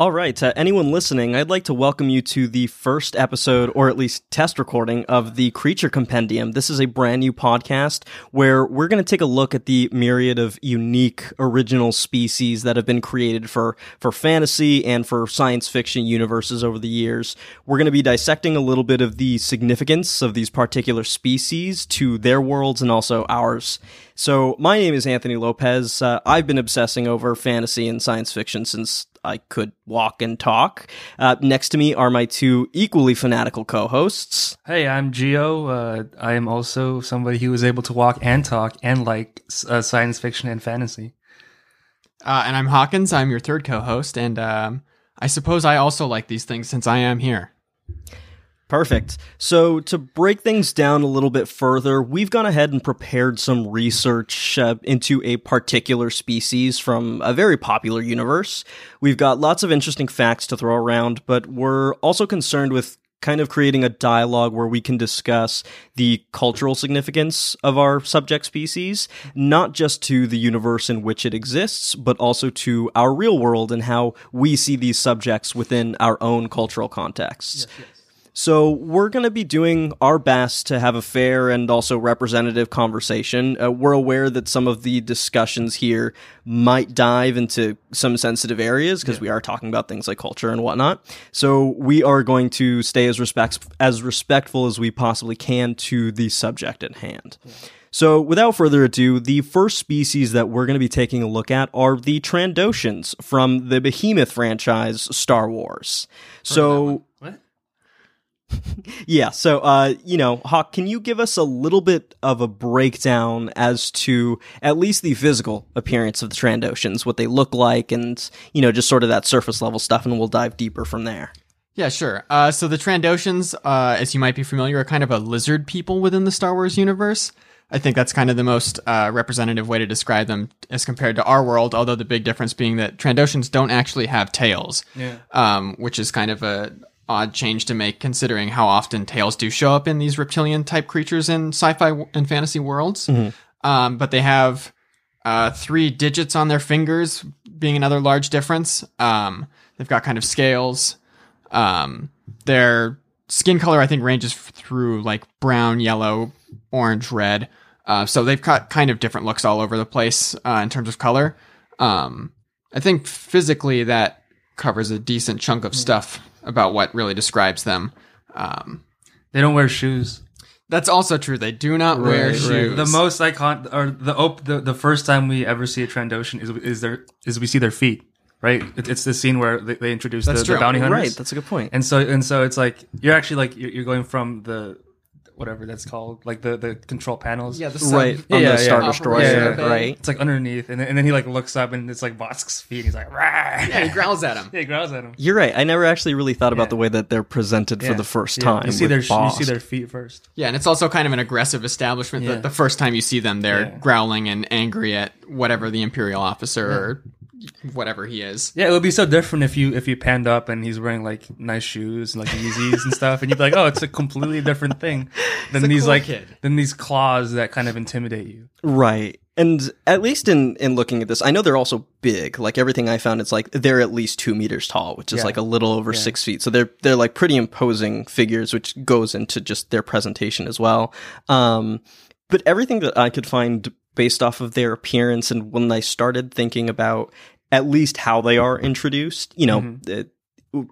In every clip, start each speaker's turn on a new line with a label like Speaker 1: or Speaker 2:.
Speaker 1: All right, to anyone listening, I'd like to welcome you to the first episode, or at least test recording, of the Creature Compendium. This is a brand new podcast where we're going to take a look at the myriad of unique, original species that have been created for, for fantasy and for science fiction universes over the years. We're going to be dissecting a little bit of the significance of these particular species to their worlds and also ours. So, my name is Anthony Lopez. Uh, I've been obsessing over fantasy and science fiction since I could walk and talk. Uh, next to me are my two equally fanatical co-hosts.
Speaker 2: Hey, I'm Gio. Uh, I am also somebody who is able to walk and talk and like uh, science fiction and fantasy.
Speaker 3: Uh, and I'm Hawkins. I'm your third co-host, and um, I suppose I also like these things since I am here.
Speaker 1: Perfect. So, to break things down a little bit further, we've gone ahead and prepared some research uh, into a particular species from a very popular universe. We've got lots of interesting facts to throw around, but we're also concerned with kind of creating a dialogue where we can discuss the cultural significance of our subject species, not just to the universe in which it exists, but also to our real world and how we see these subjects within our own cultural contexts. Yes, yes. So, we're going to be doing our best to have a fair and also representative conversation. Uh, we're aware that some of the discussions here might dive into some sensitive areas because yeah. we are talking about things like culture and whatnot. So, we are going to stay as respects as respectful as we possibly can to the subject at hand. Yeah. So, without further ado, the first species that we're going to be taking a look at are the Trandoshans from the Behemoth franchise Star Wars. So, yeah. So, uh, you know, Hawk, can you give us a little bit of a breakdown as to at least the physical appearance of the Trandoshans, what they look like, and, you know, just sort of that surface level stuff, and we'll dive deeper from there.
Speaker 3: Yeah, sure. Uh, so the Trandoshans, uh, as you might be familiar, are kind of a lizard people within the Star Wars universe. I think that's kind of the most uh, representative way to describe them as compared to our world. Although the big difference being that Trandoshans don't actually have tails, yeah. um, which is kind of a, odd change to make considering how often tails do show up in these reptilian type creatures in sci-fi and fantasy worlds. Mm-hmm. Um, but they have uh, three digits on their fingers, being another large difference. Um, they've got kind of scales. Um, their skin color, I think, ranges through like brown, yellow, orange, red. Uh, so they've got kind of different looks all over the place uh, in terms of color. Um, I think physically that covers a decent chunk of stuff about what really describes them. Um,
Speaker 2: they don't wear shoes.
Speaker 3: That's also true. They do not right, wear right. shoes.
Speaker 2: The most icon or the op- the, the first time we ever see a Trandoshan is is their is we see their feet. Right, it's the scene where they, they introduce the, the, bounty hunters.
Speaker 1: Right, that's a good point.
Speaker 2: And so and so it's like you're actually like you're, you're going from the whatever that's called, like the the control panels.
Speaker 3: Yeah, the
Speaker 1: sun. right on yeah, the Star Destroyer. Yeah, yeah, right.
Speaker 2: It's like underneath, and then, and then he like looks up, and it's like Bossk's feet. And he's like, Rah!
Speaker 3: yeah, he growls at him.
Speaker 2: yeah, he growls at him.
Speaker 1: You're right. I never actually really thought about the way that they're presented for the first time.
Speaker 2: You see their Bossk. you see their feet first.
Speaker 3: Yeah, and it's also kind of an aggressive establishment. That the first time you see them, they're growling and angry at whatever the imperial officer or whatever he is.
Speaker 2: Yeah, it would be so different if you if you panned up and he's wearing like nice shoes and like Yeezys and stuff, and you'd be like, oh, it's a completely different thing than these cool like kid. than these claws that kind of intimidate you.
Speaker 1: Right. And at least in in looking at this, I know they're also big. Like everything I found, it's like they're at least two meters tall, which is yeah. like a little over yeah. six feet. So they're they're like pretty imposing figures, which goes into just their presentation as well. Um, but everything that I could find based off of their appearance and when I started thinking about at least how they are introduced, you know, mm-hmm. it,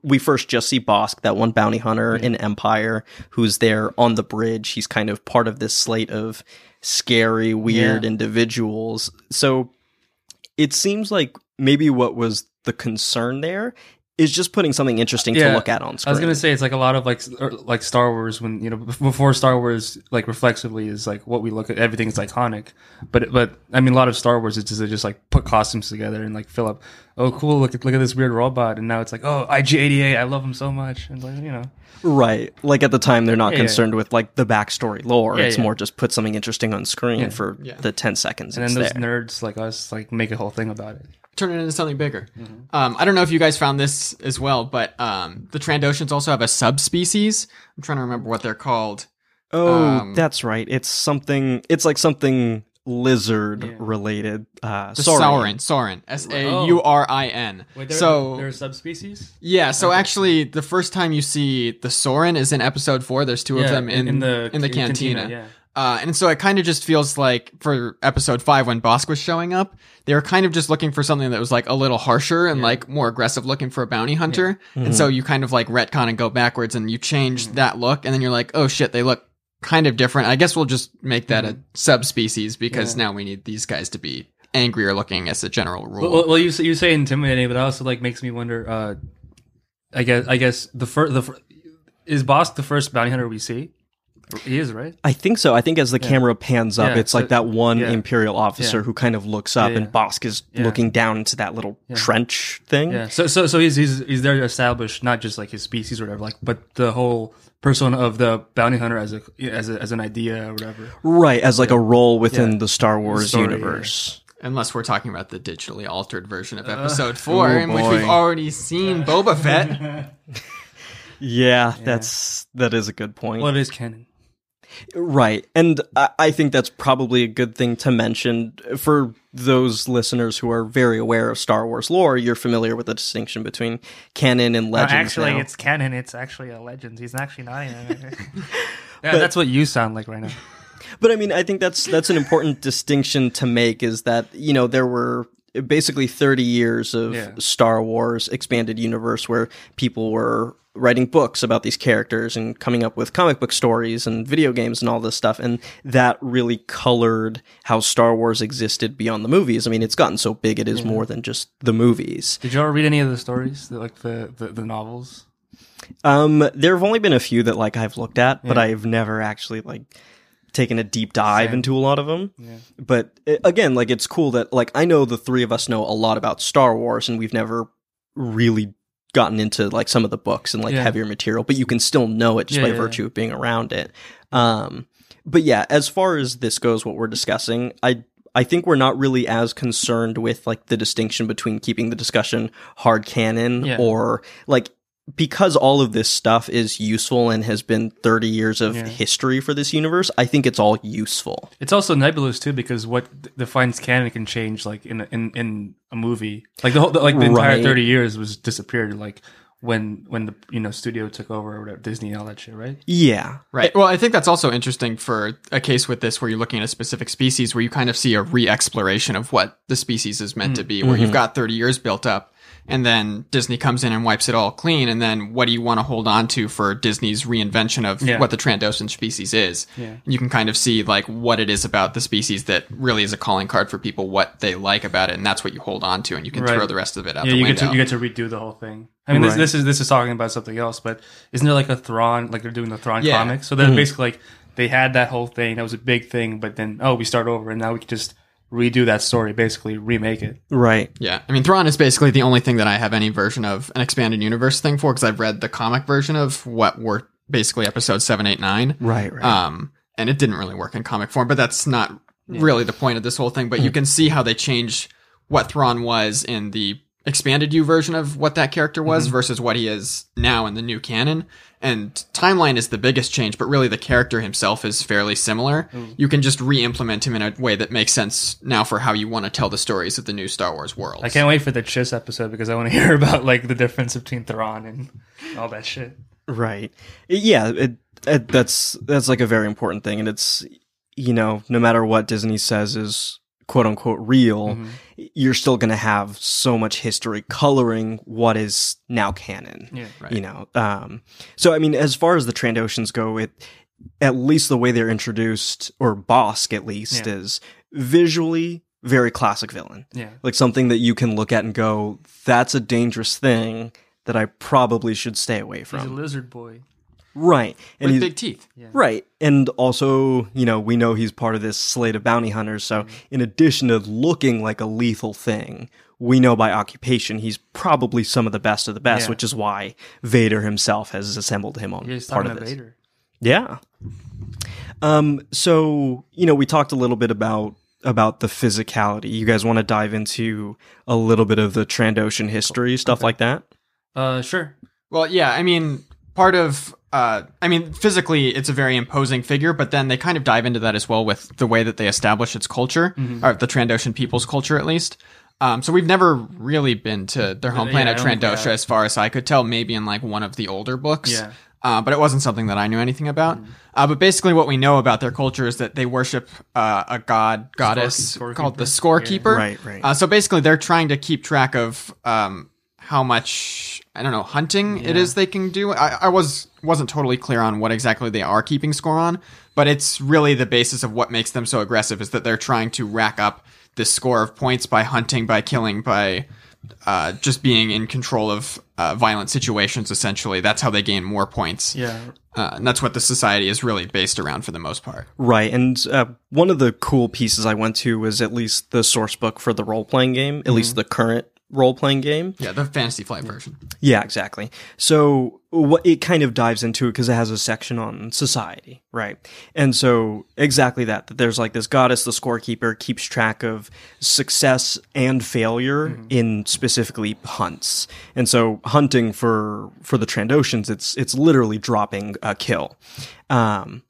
Speaker 1: we first just see Bossk, that one bounty hunter in Empire, who's there on the bridge. He's kind of part of this slate of scary, weird yeah. individuals. So it seems like maybe what was the concern there is just putting something interesting yeah, to look at on screen.
Speaker 2: I was gonna say it's like a lot of like er, like Star Wars when you know before Star Wars like reflexively is like what we look at everything is iconic, but but I mean a lot of Star Wars is just, just like put costumes together and like fill up. Oh cool, look at look at this weird robot, and now it's like oh IG88, I love him so much, and like you know.
Speaker 1: Right, like at the time they're not yeah, concerned yeah. with like the backstory lore. it's more just put something interesting on screen for the ten seconds.
Speaker 2: And then those
Speaker 1: there.
Speaker 2: nerds like us like make a whole thing about it
Speaker 3: turn it into something bigger. Mm-hmm. Um, I don't know if you guys found this as well, but um, the Trandoshans also have a subspecies. I'm trying to remember what they're called.
Speaker 1: Oh, um, that's right. It's something. It's like something lizard
Speaker 2: Yeah.
Speaker 1: related. Uh,
Speaker 3: The
Speaker 1: Saurin.
Speaker 3: Saurin, Saurin, S A U R I N. So
Speaker 2: there are a subspecies.
Speaker 3: yeah, so actually, the first time you see the Saurin is in episode four. There's two of them in,
Speaker 2: in the
Speaker 3: in the
Speaker 2: cantina,
Speaker 3: cantina.
Speaker 2: yeah.
Speaker 3: Uh, and so it kind of just feels like for episode five when Bossk was showing up, they were kind of just looking for something that was like a little harsher and like more aggressive looking for a bounty hunter. And so you kind of like retcon and go backwards and you change
Speaker 2: Mm-hmm.
Speaker 3: that look and then you're like, oh shit, they look kind of different. I guess we'll just make that a subspecies because
Speaker 2: Mm-hmm. Yeah.
Speaker 3: now we need these guys to be angrier looking as a general rule.
Speaker 2: Well, well, you say, you say intimidating, but it also like makes me wonder. Uh, I guess I guess the first the fir- is Bossk the first bounty hunter we see. He is right.
Speaker 1: I think so. I think as the camera pans up,
Speaker 2: Yeah,
Speaker 1: it's
Speaker 2: so-
Speaker 1: like that one
Speaker 2: yeah.
Speaker 1: Imperial officer
Speaker 2: Yeah.
Speaker 1: who kind of looks up,
Speaker 2: Yeah,
Speaker 1: and. Bossk is
Speaker 2: Yeah.
Speaker 1: looking down into that little trench thing.
Speaker 2: Yeah. So so so he's he's he's there to establish not just like his species or whatever, like but the whole persona of the bounty hunter as a as a, as an idea or whatever.
Speaker 1: Right, as like a role within
Speaker 2: Yeah.
Speaker 1: the Star Wars
Speaker 2: story,
Speaker 1: universe.
Speaker 3: Unless we're talking about the digitally altered version of uh, episode four,
Speaker 1: oh
Speaker 3: in which we've already seen Boba Fett.
Speaker 1: Yeah, that's that is a good point.
Speaker 2: Well, it is canon.
Speaker 1: Right. And I, I think that's probably a good thing to mention for those listeners who are very aware of Star Wars lore. You're familiar with the distinction between canon and legends.
Speaker 4: actually,
Speaker 1: now.
Speaker 4: it's canon. It's actually a legend. He's actually not in it.
Speaker 2: Yeah, that's what you sound like right now.
Speaker 1: But I mean, I think that's that's an important distinction to make is that, you know, there were basically 30 years of
Speaker 2: Yeah.
Speaker 1: Star Wars expanded universe where people were writing books about these characters and coming up with comic book stories and video games and all this stuff and that really colored how Star Wars existed beyond the movies. I mean, it's gotten so big it is more than just the movies.
Speaker 2: Did you ever read any of the stories, like the, the the novels?
Speaker 1: Um there have only been a few that like I've looked at, but I've never actually like taken a deep dive
Speaker 2: Same.
Speaker 1: into a lot of them.
Speaker 2: Yeah.
Speaker 1: But uh, again, like it's cool that like I know the three of us know a lot about Star Wars and we've never really gotten into like some of the books and like
Speaker 2: Yeah.
Speaker 1: heavier material, but you can still know it just
Speaker 2: Yeah,
Speaker 1: by
Speaker 2: yeah,
Speaker 1: virtue of being around it. Um but yeah, as far as this goes what we're discussing, I I think we're not really as concerned with like the distinction between keeping the discussion hard canon or like because all of this stuff is useful and has been 30 years of
Speaker 2: Yeah.
Speaker 1: history for this universe, I think it's all useful.
Speaker 2: It's also nebulous too because what d- defines canon can change like in a, in in a movie. Like the whole like the entire thirty years was disappeared. Like when when the you know studio took over or whatever Disney and all that shit, right?
Speaker 1: Yeah.
Speaker 3: Right. Well, I think that's also interesting for a case with this where you're looking at a specific species where you kind of see a re exploration of what the species is meant to mm. be, where you've mm-hmm. got 30 years built up. And then Disney comes in and wipes it all clean. And then what do you want to hold on to for Disney's reinvention of
Speaker 2: Yeah.
Speaker 3: what the Trandoshan species is?
Speaker 2: Yeah.
Speaker 3: You can kind of see like what it is about the species that really is a calling card for people, what they like about it. And that's what you hold on to. And you can
Speaker 2: Right.
Speaker 3: throw the rest of it out
Speaker 2: yeah, you
Speaker 3: window.
Speaker 2: get to you get to redo the whole thing. I mean, this,
Speaker 1: Right.
Speaker 2: this is this is talking about something else, but isn't there like a Thrawn? Like they're doing the Thrawn
Speaker 3: Yeah.
Speaker 2: comics, so they're mm-hmm. basically like they had that whole thing that was a big thing, but then oh, we start over, and now we can just redo that story, basically remake it.
Speaker 1: Right.
Speaker 3: Yeah, I mean, Thrawn is basically the only thing that I have any version of an expanded universe thing for because I've read the comic version of what were basically episodes seven, eight, nine.
Speaker 1: Right. Right.
Speaker 3: Um, and it didn't really work in comic form, but that's not really the point of this whole thing. But you can see how they change what Thrawn was in the expanded U version of what that character was mm-hmm. versus what he is now in the new canon. And timeline is the biggest change, but really the character himself is fairly similar. Mm. You can just re-implement him in a way that makes sense now for how you want to tell the stories of the new Star Wars world.
Speaker 2: I can't wait for the Chiss episode because I want to hear about like the difference between Thrawn and all that shit.
Speaker 1: Right. Yeah, it, it, that's that's like a very important thing, and it's you know no matter what Disney says is quote unquote real,
Speaker 2: Mm-hmm.
Speaker 1: you're still going to have so much history coloring what is now canon.
Speaker 2: Yeah,
Speaker 3: right.
Speaker 1: You know, um, so I mean, as far as the Trandoshans go, it at least the way they're introduced, or Bossk at least,
Speaker 2: Yeah.
Speaker 1: is visually very classic villain
Speaker 2: Yeah,
Speaker 1: like something that you can look at and go, that's a dangerous thing that I probably should stay away from.
Speaker 2: he's a lizard boy.
Speaker 1: Right. And
Speaker 3: With big teeth.
Speaker 1: right. And also, you know, we know he's part of this slate of bounty hunters, so
Speaker 2: Mm-hmm.
Speaker 1: in addition to looking like a lethal thing, we know by occupation he's probably some of the best of the best,
Speaker 2: Yeah.
Speaker 1: which is why Vader himself has assembled him on
Speaker 2: Yeah, he's
Speaker 1: part of this.
Speaker 2: Vader.
Speaker 1: Yeah. Um. So you know, we talked a little bit about about the physicality. You guys want to dive into a little bit of the Trandoshan history, stuff like that?
Speaker 2: Uh, sure.
Speaker 3: Well, yeah, I mean, part of uh, I mean, physically, it's a very imposing figure, but then they kind of dive into that as well with the way that they establish its culture, or the Trandoshan people's culture, at least. Um, so we've never really been to their home
Speaker 2: Yeah,
Speaker 3: planet
Speaker 2: I don't
Speaker 3: Trandosha,
Speaker 2: think-
Speaker 3: as far as I could tell. Maybe in like one of the older books.
Speaker 2: Yeah.
Speaker 3: Uh, but it wasn't something that I knew anything about. Uh, but basically, what we know about their culture is that they worship uh, a god, goddess
Speaker 2: scorekeeper?
Speaker 3: called the scorekeeper.
Speaker 1: Right, right.
Speaker 3: Uh, so basically, they're trying to keep track of um, how much I don't know hunting it is they can do. I, I was wasn't totally clear on what exactly they are keeping score on, but it's really the basis of what makes them so aggressive is that they're trying to rack up this score of points by hunting, by killing, by uh, just being in control of uh, violent situations. Essentially, that's how they gain more points.
Speaker 2: Yeah.
Speaker 3: Uh, and that's what the society is really based around for the most part.
Speaker 1: Right, and uh, one of the cool pieces I went to was at least the source book for the role playing game, at least the current role playing game.
Speaker 3: Yeah, the Fantasy Flight version.
Speaker 1: Yeah, exactly. So what it kind of dives into it because it has a section on society, right? And so exactly that. That there's like this goddess, the scorekeeper, keeps track of success and failure in specifically hunts. And so hunting for for the Trandoshans, it's it's literally dropping a kill. Um,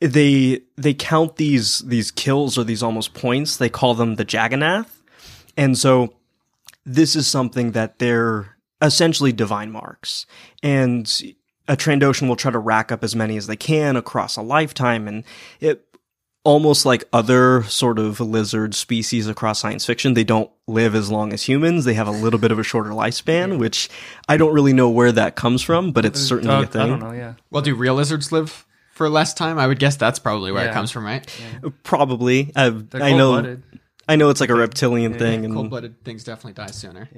Speaker 1: they they count these these kills or these almost points. They call them the Jagannath, and so this is something that they're essentially divine marks. And a Trandoshan will try to rack up as many as they can across a lifetime. And it almost like other sort of lizard species across science fiction, they don't live as long as humans. They have a little bit of a shorter lifespan, which I don't really know where that comes from, but it's certainly
Speaker 2: Uh,
Speaker 1: a thing.
Speaker 2: I don't know. Yeah.
Speaker 3: Well, do real lizards live for less time? I would guess that's probably where it comes from, right?
Speaker 1: Probably. I've, I know.
Speaker 2: Cold-blooded.
Speaker 1: I know it's like a reptilian thing, and
Speaker 3: Cold-blooded things definitely die sooner.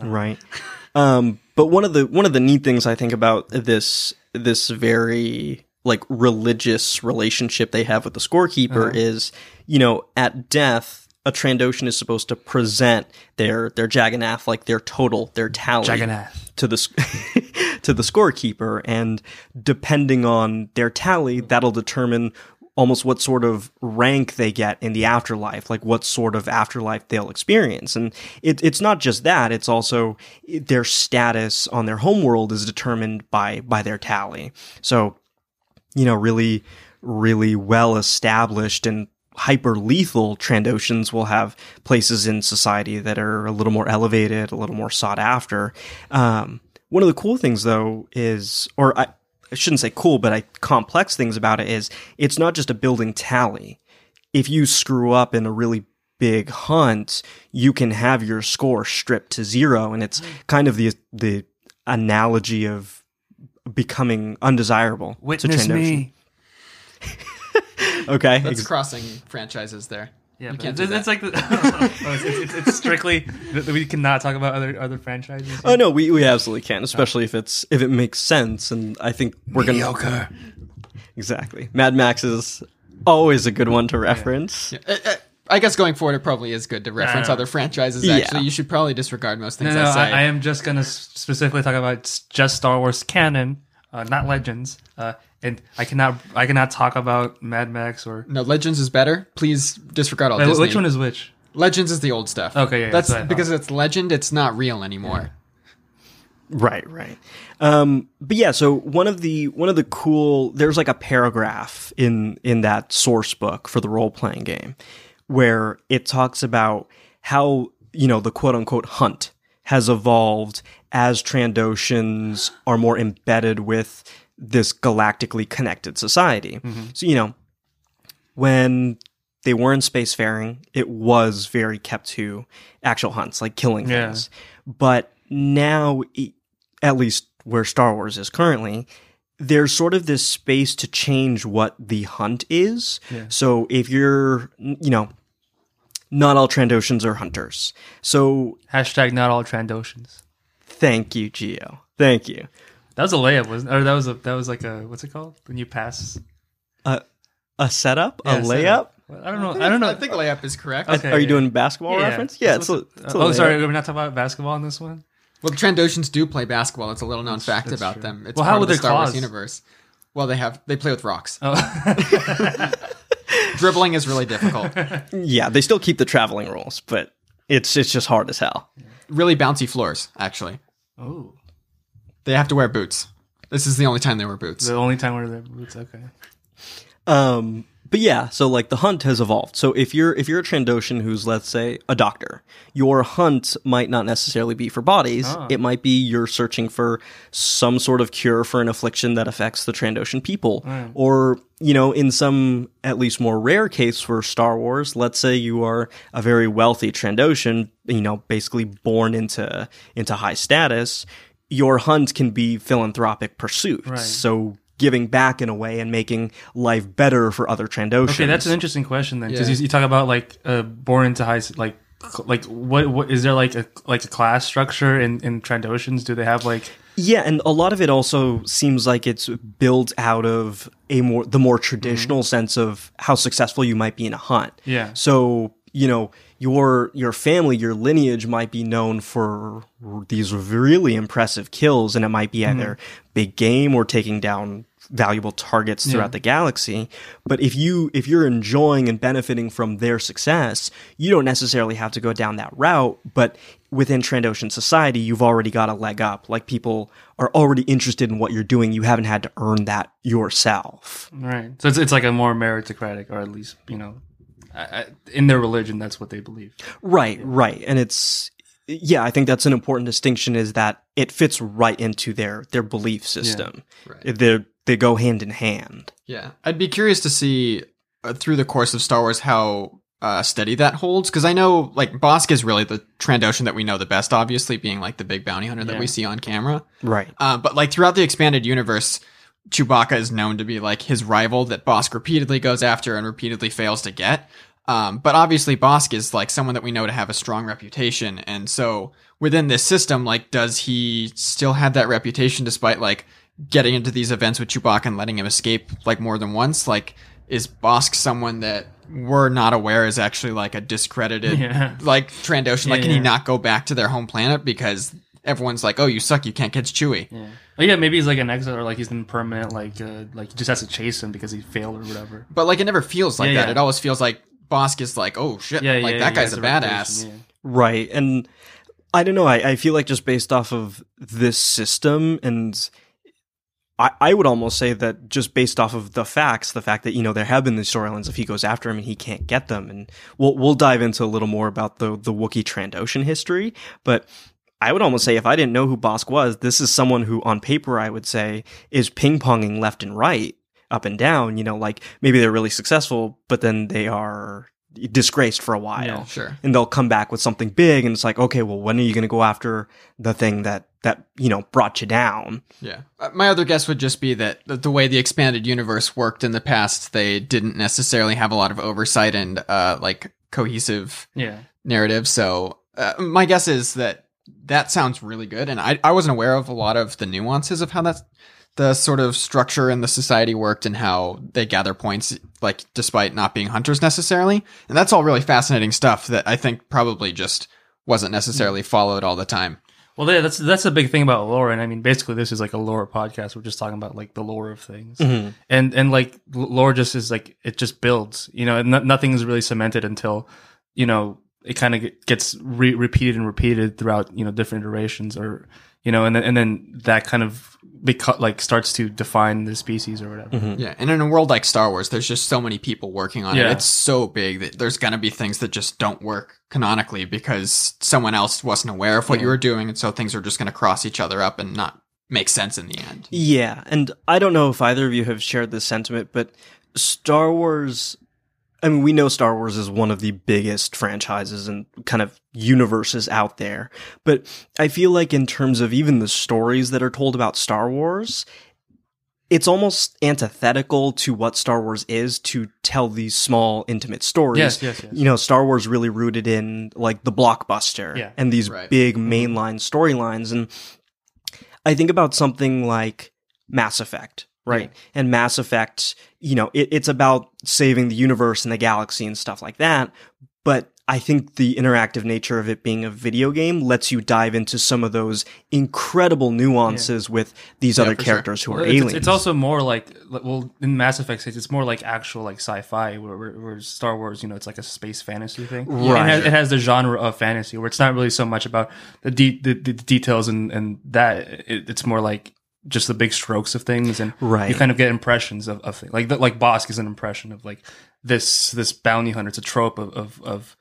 Speaker 1: right um but one of the one of the neat things i think about this this very like religious relationship they have with the scorekeeper is you know at death a Trandoshan is supposed to present their their Jagannath like their total their tally
Speaker 2: Jagannath.
Speaker 1: to the to the scorekeeper and depending on their tally that'll determine almost what sort of rank they get in the afterlife like what sort of afterlife they'll experience and it, it's not just that it's also their status on their homeworld is determined by by their tally so you know really really well established and hyper lethal Trandoshans will have places in society that are a little more elevated, a little more sought after. Um, one of the cool things, though, is, or I, I shouldn't say cool, but I complex things about it is it's not just a building tally. If you screw up in a really big hunt, you can have your score stripped to zero, and it's mm. kind of the the analogy of becoming undesirable. to
Speaker 2: Witness me.
Speaker 1: Okay,
Speaker 3: That's
Speaker 1: ex-
Speaker 3: crossing franchises there.
Speaker 2: Yeah,
Speaker 3: We
Speaker 2: but
Speaker 3: can't
Speaker 2: it's, it's like the, oh, it's, it's, it's, it's strictly that we cannot talk about other other franchises.
Speaker 1: Oh no, we, we absolutely can, especially if it's if it makes sense, and I think we're gonna
Speaker 2: Mediocre.
Speaker 1: exactly. Mad Max is always a good one to reference.
Speaker 3: Uh, uh, I guess going forward, it probably is good to reference
Speaker 2: Yeah.
Speaker 3: other franchises.
Speaker 1: Yeah.
Speaker 3: Actually, you should probably disregard most things
Speaker 2: No, no,
Speaker 3: I say.
Speaker 2: I, I am just gonna specifically talk about just Star Wars canon, uh, not Legends. Uh, and I cannot I cannot talk about Mad Max or
Speaker 3: no, Legends is better. Please disregard all
Speaker 2: Wait,
Speaker 3: Disney.
Speaker 2: which one is which?
Speaker 3: Legends is the old stuff.
Speaker 2: Okay, yeah,
Speaker 3: that's
Speaker 2: that's what I thought.
Speaker 3: because it's legend. It's not real anymore.
Speaker 1: Right, right. Um, but yeah, so one of the one of the cool there's like a paragraph in in that source book for the role playing game where it talks about how you know the quote unquote hunt has evolved as Trandoshans are more embedded with this galactically connected society. Mm-hmm. So you know when they were in spacefaring, it was very kept to actual hunts, like killing
Speaker 2: Yeah.
Speaker 1: things. But now, at least where Star Wars is currently, there's sort of this space to change what the hunt is. So if you're, you know, not all Trandoshans are hunters. So
Speaker 2: Hashtag not all Trandoshans.
Speaker 1: thank you, Gio. Thank you.
Speaker 2: That was a layup, wasn't? Or that was a that was like a what's it called when you pass?
Speaker 1: A a setup,
Speaker 2: Yeah,
Speaker 1: a
Speaker 2: setup.
Speaker 1: layup.
Speaker 2: Well, I don't know. I don't know.
Speaker 3: I think layup is correct.
Speaker 2: Okay.
Speaker 1: Are you
Speaker 2: yeah.
Speaker 1: doing basketball
Speaker 2: Yeah,
Speaker 1: reference? Yeah, it's a, it's a
Speaker 2: oh,
Speaker 1: layup.
Speaker 2: sorry, we're not talking about basketball in this one.
Speaker 3: Well, the Trandoshans do play basketball. It's a little known fact
Speaker 2: that's
Speaker 3: about
Speaker 2: true.
Speaker 3: them. It's
Speaker 2: Well,
Speaker 3: part
Speaker 2: how
Speaker 3: of
Speaker 2: would
Speaker 3: the
Speaker 2: their
Speaker 3: Star Wars universe. Well, they have they play with rocks.
Speaker 2: Oh,
Speaker 3: Dribbling is really difficult.
Speaker 1: Yeah, they still keep the traveling rules, but it's it's just hard as hell.
Speaker 3: really bouncy floors. Actually,
Speaker 2: oh,
Speaker 3: they have to wear boots. This is the only time they wear boots.
Speaker 2: The only time where their boots. Okay.
Speaker 1: Um, but yeah, so like the hunt has evolved. So if you're if you're a Trandoshan who's let's say a doctor, your hunt might not necessarily be for bodies. It might be you're searching for some sort of cure for an affliction that affects the Trandoshan people, or you know, in some at least more rare case for Star Wars, let's say you are a very wealthy Trandoshan, you know, basically born into into high status. Your hunt can be philanthropic pursuits. So giving back in a way and making life better for other Trandoshans.
Speaker 2: Okay, that's an interesting question then, because
Speaker 3: Yeah.
Speaker 2: you, you talk about like uh, born into high, like like what what is there like a like a class structure in in Trandoshans? Do they have like
Speaker 1: Yeah, and a lot of it also seems like it's built out of a more the more traditional sense of how successful you might be in a hunt.
Speaker 2: Yeah.
Speaker 1: So, you know, your your family, your lineage might be known for these really impressive kills and it might be either mm-hmm. big game or taking down valuable targets throughout the galaxy. But if you if you're enjoying and benefiting from their success, you don't necessarily have to go down that route, but within Trandoshan society, you've already got a leg up. Like people are already interested in what you're doing. You haven't had to earn that yourself.
Speaker 2: right? So it's it's like a more meritocratic, or at least you know, I, I, in their religion, that's what they believe.
Speaker 1: Right, right. And it's yeah, I think that's an important distinction is that it fits right into their their belief system.
Speaker 3: Right.
Speaker 1: They they go hand in hand.
Speaker 3: Yeah, I'd be curious to see uh, through the course of Star Wars how uh, steady that holds because I know like Bossk is really the Trandoshan that we know the best, obviously being like the big bounty hunter that we see on camera.
Speaker 1: Right.
Speaker 3: Uh, but like throughout the expanded universe, Chewbacca is known to be like his rival that Bossk repeatedly goes after and repeatedly fails to get. Um, but obviously, Bossk is like someone that we know to have a strong reputation, and so within this system, like, does he still have that reputation despite like getting into these events with Chewbacca and letting him escape like more than once? Like, is Bossk someone that we're not aware is actually like a discredited
Speaker 2: Yeah.
Speaker 3: like Trandoshan? like, can he not go back to their home planet because everyone's like, "Oh, you suck, you can't catch Chewie."
Speaker 2: Yeah. But yeah, maybe he's like an exile, or like he's in permanent, like uh, like he just has to chase him because he failed or whatever.
Speaker 3: But like it never feels like
Speaker 2: Yeah,
Speaker 3: that.
Speaker 2: yeah.
Speaker 3: It always feels like Bossk is like, oh shit,
Speaker 2: Yeah,
Speaker 3: like
Speaker 2: yeah,
Speaker 3: that
Speaker 2: he
Speaker 3: guy's
Speaker 2: has
Speaker 3: a
Speaker 2: reputation,
Speaker 3: badass.
Speaker 2: yeah.
Speaker 1: Right. And I don't know, I, I feel like just based off of this system and I, I would almost say that just based off of the facts, the fact that, you know, there have been these storylines if he goes after him and he can't get them. And we'll we'll dive into a little more about the the Wookiee Trandoshan history. But I would almost say if I didn't know who Bossk was, this is someone who on paper I would say is ping ponging left and right, up and down, you know, like maybe they're really successful, but then they are disgraced for a while
Speaker 2: Yeah,
Speaker 3: Sure.
Speaker 1: and they'll come back with something big and it's like okay well when are you going to go after the thing that that you know brought you down
Speaker 3: Yeah. Uh, my other guess would just be that the, the way the expanded universe worked in the past, they didn't necessarily have a lot of oversight and uh, like cohesive
Speaker 2: Yeah.
Speaker 3: narrative. So uh, my guess is that that sounds really good, and I I wasn't aware of a lot of the nuances of how that's the sort of structure in the society worked and how they gather points, like despite not being hunters necessarily, and that's all really fascinating stuff that I think probably just wasn't necessarily followed all the time.
Speaker 2: Well, yeah, that's that's a big thing about lore, and I mean, basically, this is like a lore podcast. We're just talking about like the lore of things,
Speaker 1: Mm-hmm.
Speaker 2: and and like lore just is like it just builds, you know, and no- nothing is really cemented until you know it kind of gets re- repeated and repeated throughout you know different iterations, or you know, and then and then that kind of beca- like starts to define the species or whatever. Mm-hmm.
Speaker 3: Yeah, and in a world like Star Wars, there's just so many people working on it. It's so big that there's gonna be things that just don't work canonically because someone else wasn't aware of what you were doing, and so things are just gonna cross each other up and not make sense in the end.
Speaker 1: yeah and i don't know if either of you have shared this sentiment but star wars i mean we know star wars is one of the biggest franchises and kind of universes out there but i feel like in terms of even the stories that are told about star wars it's almost antithetical to what Star Wars is to tell these small, intimate stories.
Speaker 2: Yes, yes, yes.
Speaker 1: You know, Star Wars really rooted in like the blockbuster
Speaker 2: Yeah.
Speaker 1: and these
Speaker 3: Right.
Speaker 1: big mm-hmm. mainline storylines. And I think about something like Mass Effect, right? And Mass Effect, you know, it, it's about saving the universe and the galaxy and stuff like that. But I think the interactive nature of it being a video game lets you dive into some of those incredible nuances with these other
Speaker 3: for sure.
Speaker 1: characters who are
Speaker 2: it's,
Speaker 1: aliens.
Speaker 2: It's also more like well in Mass Effect, it's more like actual like sci-fi, where, where, where Star Wars, you know, it's like a space fantasy thing.
Speaker 1: Right.
Speaker 2: It has, it has the genre of fantasy, where it's not really so much about the de- the, the details and and that. It, it's more like just the big strokes of things, and
Speaker 1: Right.
Speaker 2: you kind of get impressions of, of things. Like the, like Bossk is an impression of like this this bounty hunter. It's a trope of of, of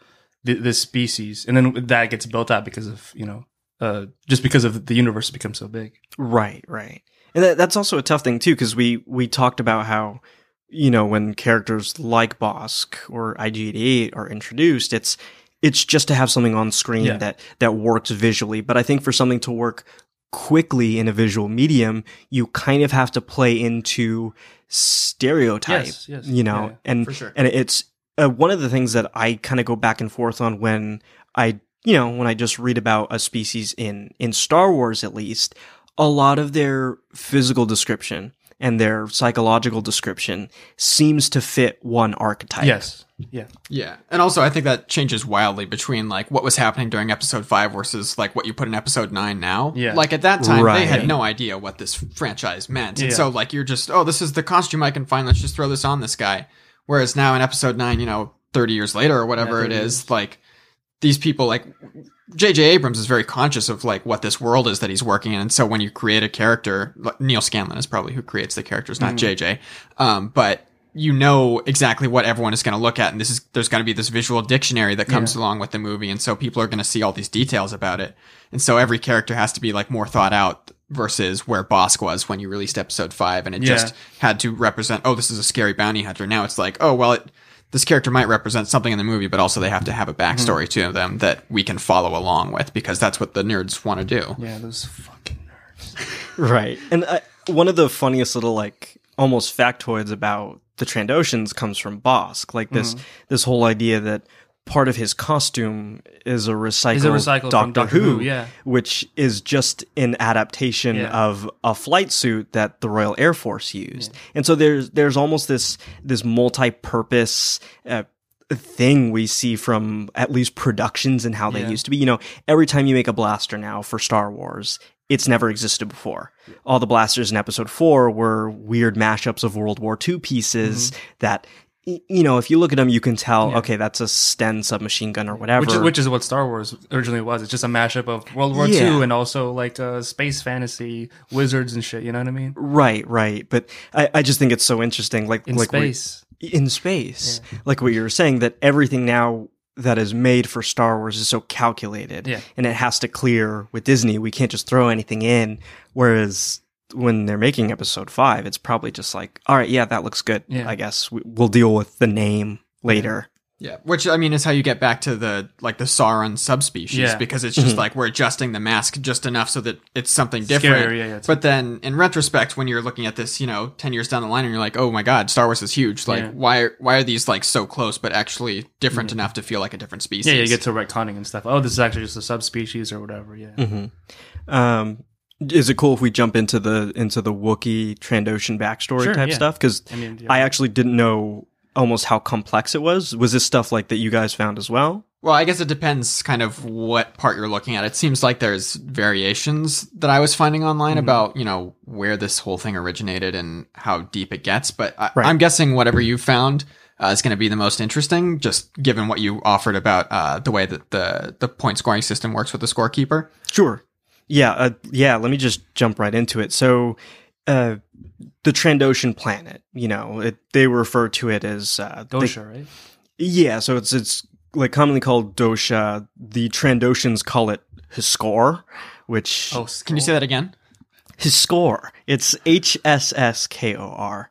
Speaker 2: th- this species, and then that gets built out because of you know uh, just because of the universe becomes so big.
Speaker 1: Right, right. And that, that's also a tough thing too, because we we talked about how you know when characters like Bossk or IG88 are introduced, it's it's just to have something on screen
Speaker 2: Yeah.
Speaker 1: that that works visually. But I think for something to work quickly in a visual medium, you kind of have to play into stereotype.
Speaker 2: Yes, yes,
Speaker 1: You know,
Speaker 2: yeah,
Speaker 1: and
Speaker 3: sure.
Speaker 1: and it's uh, one of the things that I kind of go back and forth on when I, you know, when I just read about a species in in Star Wars, at least a lot of their physical description and their psychological description seems to fit one archetype.
Speaker 2: Yes, yeah,
Speaker 3: Yeah. And also I think that changes wildly between like what was happening during episode 5 versus like what you put in episode 9 now.
Speaker 2: Yeah.
Speaker 3: Like at that time they had no idea what this franchise meant. And so like you're just oh this is the costume I can find let's just throw this on this guy. Whereas now in episode 9, you know, 30 years later or whatever
Speaker 2: Yeah,
Speaker 3: it
Speaker 2: 30
Speaker 3: is, like these people like J.J. Abrams is very conscious of like what this world is that he's working in, and so when you create a character, Neal Scanlan is probably who creates the characters, not J.J. Um, but you know exactly what everyone is going to look at, and this is there's going to be this visual dictionary that comes along with the movie, and so people are going to see all these details about it, and so every character has to be like more thought out versus where Bossk was when you released episode five, and it
Speaker 2: Yeah.
Speaker 3: just had to represent, oh, this is a scary bounty hunter. Now it's like, oh, well, it this character might represent something in the movie, but also they have to have a backstory mm-hmm. to them that we can follow along with because that's what the nerds want to do.
Speaker 2: yeah. Those fucking nerds.
Speaker 1: Right. And I, one of the funniest little like almost factoids about the Trandoshans comes from Bossk. Like this mm-hmm. this whole idea that part of his costume is a recycled,
Speaker 2: Is a recycled
Speaker 1: Doctor,
Speaker 2: Doctor
Speaker 1: Who,
Speaker 2: Who, yeah.
Speaker 1: which is just an adaptation
Speaker 2: Yeah.
Speaker 1: of a flight suit that the Royal Air Force used. And so there's there's almost this this multi-purpose uh, thing we see from at least productions and how they
Speaker 2: Yeah.
Speaker 1: used to be. You know, every time you make a blaster now for Star Wars, it's never existed before. All the blasters in episode four were weird mashups of World War II pieces that, y- you know, if you look at them, you can tell, okay, that's a Sten submachine gun or whatever.
Speaker 2: Which, which is what Star Wars originally was. It's just a mashup of World War
Speaker 1: Yeah.
Speaker 2: II and also like uh, space fantasy, wizards and shit. You know what I mean?
Speaker 1: right, right. But I, I just think it's so interesting. Like,
Speaker 2: In
Speaker 1: like we-
Speaker 2: space.
Speaker 1: in space, like what you were saying, that everything now that is made for Star Wars is so calculated,
Speaker 2: Yeah.
Speaker 1: and it has to clear with Disney. We can't just throw anything in. Whereas when they're making Episode Five, it's probably just like, all right, yeah, that looks good.
Speaker 2: Yeah.
Speaker 1: I guess we, we'll deal with the name later.
Speaker 3: Yeah, which I mean is how you get back to the like the Saurin subspecies
Speaker 2: Yeah.
Speaker 3: because it's just like we're adjusting the mask just enough so that it's something different.
Speaker 2: Scary, yeah, yeah,
Speaker 3: but then in retrospect, when you're looking at this, you know, ten years down the line, and you're like, oh my god, Star Wars is huge. Like,
Speaker 2: Yeah.
Speaker 3: why are, why are these like so close but actually different enough to feel like a different species?
Speaker 2: Yeah, you get to retconning and stuff. Oh, this is actually just a subspecies or whatever. Yeah.
Speaker 1: Mm-hmm. Um, is it cool if we jump into the into the Wookiee Trandoshan backstory
Speaker 2: Sure,
Speaker 1: type
Speaker 2: yeah.
Speaker 1: stuff? Because
Speaker 2: I mean, yeah.
Speaker 1: I actually didn't know almost how complex it was. Was this stuff like that you guys found as well?
Speaker 3: Well, I guess it depends kind of what part you're looking at. It seems like there's variations that I was finding online
Speaker 1: Mm-hmm.
Speaker 3: about, you know, where this whole thing originated and how deep it gets. But I,
Speaker 1: Right.
Speaker 3: I'm guessing whatever you found uh, is going to be the most interesting, just given what you offered about uh, the way that the, the point scoring system works with the scorekeeper.
Speaker 1: Sure. Yeah, uh, yeah, let me just jump right into it. So, uh, the Trandoshan planet, you know, it, they refer to it as uh, they-
Speaker 2: Dosha, right?
Speaker 1: yeah, so it's it's like commonly called Dosha. The Trandoshans call it Hsskor, which
Speaker 2: Oh,
Speaker 3: Can you say that again?
Speaker 1: Hsskor. It's H S S K O R.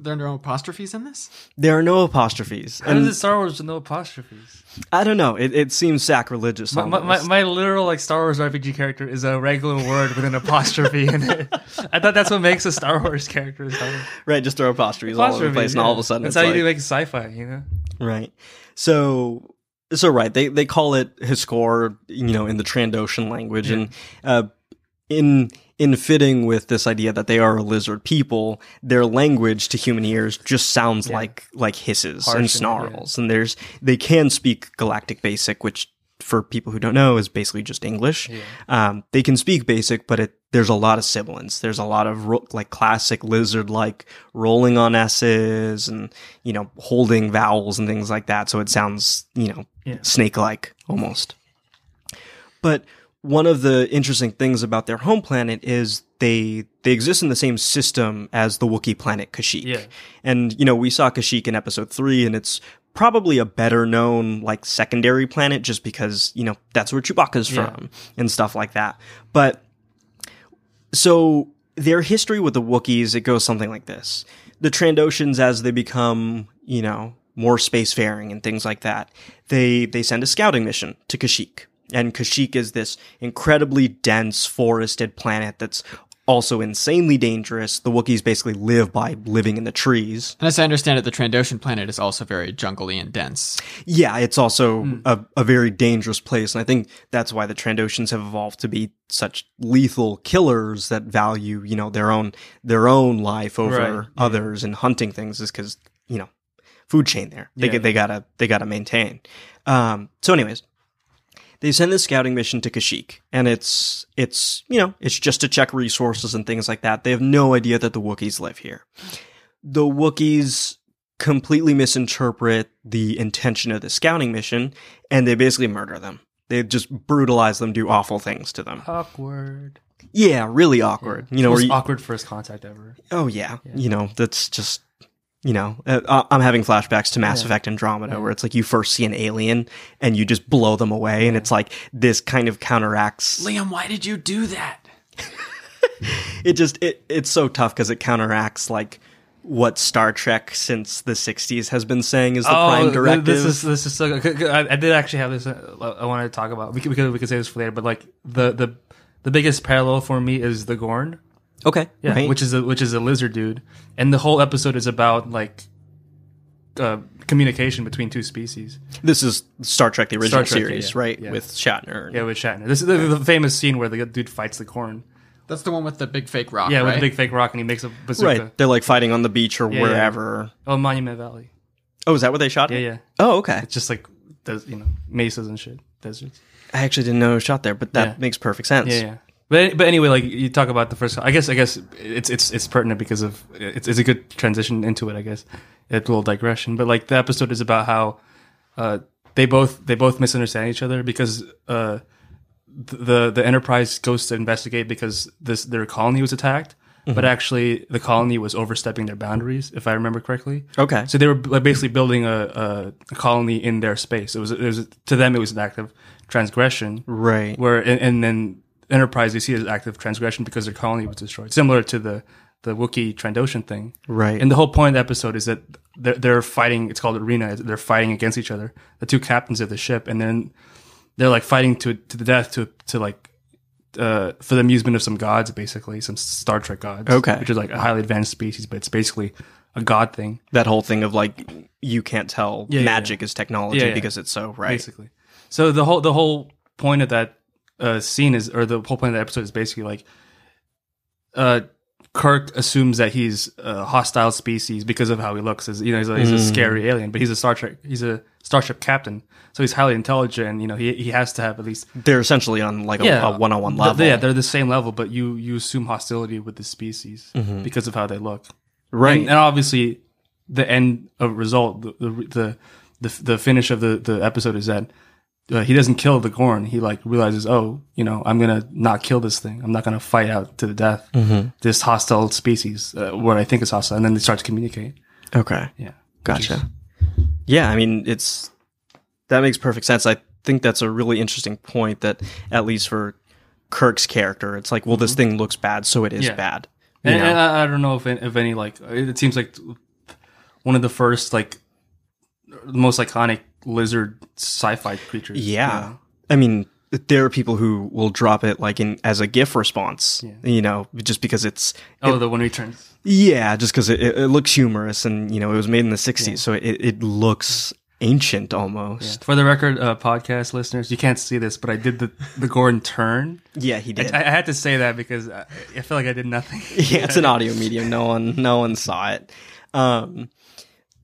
Speaker 3: There are no apostrophes in this?
Speaker 1: There are no apostrophes,
Speaker 2: How
Speaker 1: and
Speaker 2: does it Star Wars with no apostrophes?
Speaker 1: I don't know. It, it seems sacrilegious.
Speaker 2: My, my, my, my literal like Star Wars RPG character is a regular word with an apostrophe in it. I thought that's what makes a Star Wars character. Star Wars.
Speaker 1: right, just throw apostrophes all over the
Speaker 2: Apostrophes,
Speaker 1: place, and all of a sudden
Speaker 2: that's
Speaker 1: it's
Speaker 2: how
Speaker 1: like,
Speaker 2: you do make sci-fi. You know,
Speaker 1: Right. So so right, they they call it Hsskor, you know, in the Trandoshan language, and uh, in in fitting with this idea that they are a lizard people, their language to human ears just sounds like like hisses
Speaker 2: Harsh
Speaker 1: and
Speaker 2: and-
Speaker 1: snarls, and there's they can speak Galactic Basic, which for people who don't know is basically just English. Um, they can speak Basic, but it there's a lot of sibilance. There's a lot of ro- like classic lizard like rolling on s's and you know holding vowels and things like that. So it sounds you know
Speaker 2: Yeah.
Speaker 1: snake like almost. But one of the interesting things about their home planet is they they exist in the same system as the Wookiee planet Kashyyyk.
Speaker 2: Yeah.
Speaker 1: And you know, we saw Kashyyyk in episode 3 and it's probably a better known like secondary planet just because, you know, that's where Chewbacca's
Speaker 2: Yeah.
Speaker 1: from and stuff like that. But so their history with the Wookiees, it goes something like this. The Trandoshans, as they become, you know, more spacefaring and things like that, they, they send a scouting mission to Kashyyyk. And Kashyyyk is this incredibly dense forested planet that's also insanely dangerous. The Wookiees basically live by living in the trees.
Speaker 3: And as I understand it, the Trandoshan planet is also very jungly and dense.
Speaker 1: Yeah, it's also a, a very dangerous place. And I think that's why the Trandoshans have evolved to be such lethal killers that value, you know, their own, their own life over
Speaker 2: Right,
Speaker 1: others and hunting things is because, you know, food chain there. They,
Speaker 2: Yeah.
Speaker 1: they gotta, they gotta maintain. Um, so anyways, they send this scouting mission to Kashyyyk, and it's it's you know it's just to check resources and things like that. They have no idea that the Wookiees live here. The Wookiees completely misinterpret the intention of the scouting mission, and they basically murder them. They just brutalize them, do awful things to them.
Speaker 2: Awkward.
Speaker 1: Yeah, really awkward. You know,
Speaker 2: Most
Speaker 1: you-
Speaker 2: awkward first contact ever.
Speaker 1: Oh yeah. You know, that's just you know, uh, I'm having flashbacks to Mass
Speaker 2: Yeah.
Speaker 1: Effect Andromeda where it's like you first see an alien and you just blow them away and it's like this kind of counteracts
Speaker 3: Liam, why did you do that?
Speaker 1: it just it, it's so tough cuz it counteracts like what Star Trek since the 60s has been saying is the prime directive.
Speaker 2: This is this is so. good. I, I did actually have this. Uh, I wanted to talk about. We could, we could we could say this for later, but like the the the biggest parallel for me is the Gorn.
Speaker 1: Okay.
Speaker 2: Yeah,
Speaker 1: right?
Speaker 2: which is a which is a lizard dude, and the whole episode is about like uh, communication between two species.
Speaker 1: this is Star Trek the original
Speaker 2: Trek,
Speaker 1: series,
Speaker 2: yeah,
Speaker 1: right?
Speaker 2: yeah.
Speaker 1: With Shatner.
Speaker 2: Yeah, with Shatner. This is the, the famous scene where the dude fights the Gorn.
Speaker 3: That's the one with the big fake rock,
Speaker 2: Yeah,
Speaker 3: right?
Speaker 2: with the big fake rock, and he makes a bazooka.
Speaker 1: Right. They're like fighting on the beach or
Speaker 2: Yeah, yeah.
Speaker 1: wherever.
Speaker 2: Oh, Monument Valley.
Speaker 1: Oh, is that where they shot
Speaker 2: Yeah,
Speaker 1: it?
Speaker 2: yeah. Yeah.
Speaker 1: Oh, okay.
Speaker 2: It's just like there's you know mesas and shit, deserts.
Speaker 1: I actually didn't know it was shot there, but that
Speaker 2: Yeah.
Speaker 1: makes perfect sense.
Speaker 2: Yeah, yeah. But but anyway, like you talk about the first. I guess I guess it's it's it's pertinent because of it's it's a good transition into it. I guess a little digression, but like the episode is about how uh, they both they both misunderstand each other because uh, the the Enterprise goes to investigate because this their colony was attacked, but actually the colony was overstepping their boundaries, if I remember correctly.
Speaker 1: Okay.
Speaker 2: So they were like, basically building a, a, a colony in their space. It was, it was to them it was an act of transgression,
Speaker 1: Right.
Speaker 2: where and, and then Enterprise they see it as active transgression because their colony was destroyed, similar to the the Wookiee Trandoshan thing.
Speaker 1: Right.
Speaker 2: And the whole point of the episode is that they're, they're fighting. It's called Arena. They're fighting against each other, the two captains of the ship, and then they're like fighting to to the death to to like. Uh, for the amusement of some gods, basically some Star Trek gods,
Speaker 1: Okay.
Speaker 2: which is like a highly advanced species, but it's basically a god thing.
Speaker 1: that whole thing of like you can't tell
Speaker 2: Yeah, yeah,
Speaker 1: magic is technology
Speaker 2: Yeah, yeah.
Speaker 1: because it's so right.
Speaker 2: basically. So the whole the whole point of that uh, scene is, or the whole point of the episode is basically like, uh, Kirk assumes that he's a hostile species because of how he looks. As you know, he's a, he's a
Speaker 1: Mm.
Speaker 2: scary alien, but he's a Star Trek. He's a starship captain, so he's highly intelligent. And, you know, he he has to have at least
Speaker 1: They're essentially on like a,
Speaker 2: yeah
Speaker 1: a one-on-one
Speaker 2: th-
Speaker 1: level.
Speaker 2: yeah, they're the same level, but you you assume hostility with the species because of how they look.
Speaker 1: Mm-hmm. right.
Speaker 2: And, and obviously, the end of result, the the the, the, the finish of the, the episode is that uh, he doesn't kill the Gorn. He like realizes, oh, you know, I'm gonna not kill this thing. I'm not gonna fight out to the death this hostile species, uh, what I think is hostile. And then they start to communicate.
Speaker 1: okay.
Speaker 2: Yeah,
Speaker 1: Gotcha. Yeah, I mean it's that makes perfect sense. I think that's a really interesting point that at least for Kirk's character, it's like, well, this thing looks bad, so it is
Speaker 2: Mm-hmm. Yeah.
Speaker 1: bad.
Speaker 2: And, and I, I don't know if if any like it seems like one of the first like the most iconic lizard sci-fi creatures.
Speaker 1: Yeah. I mean, there are people who will drop it like in as a GIF response, you know, just because it's
Speaker 2: Oh, the one returns.
Speaker 1: yeah, just because it, it, it looks humorous and you know it was made in the '60s, so it, it looks ancient almost.
Speaker 2: For the record, uh, podcast listeners, you can't see this, but I did the the Gorn turn.
Speaker 1: Yeah, he did.
Speaker 2: I, I had to say that because I, I feel like I did nothing.
Speaker 1: yeah, it's an audio medium. No one, no one saw it. Um,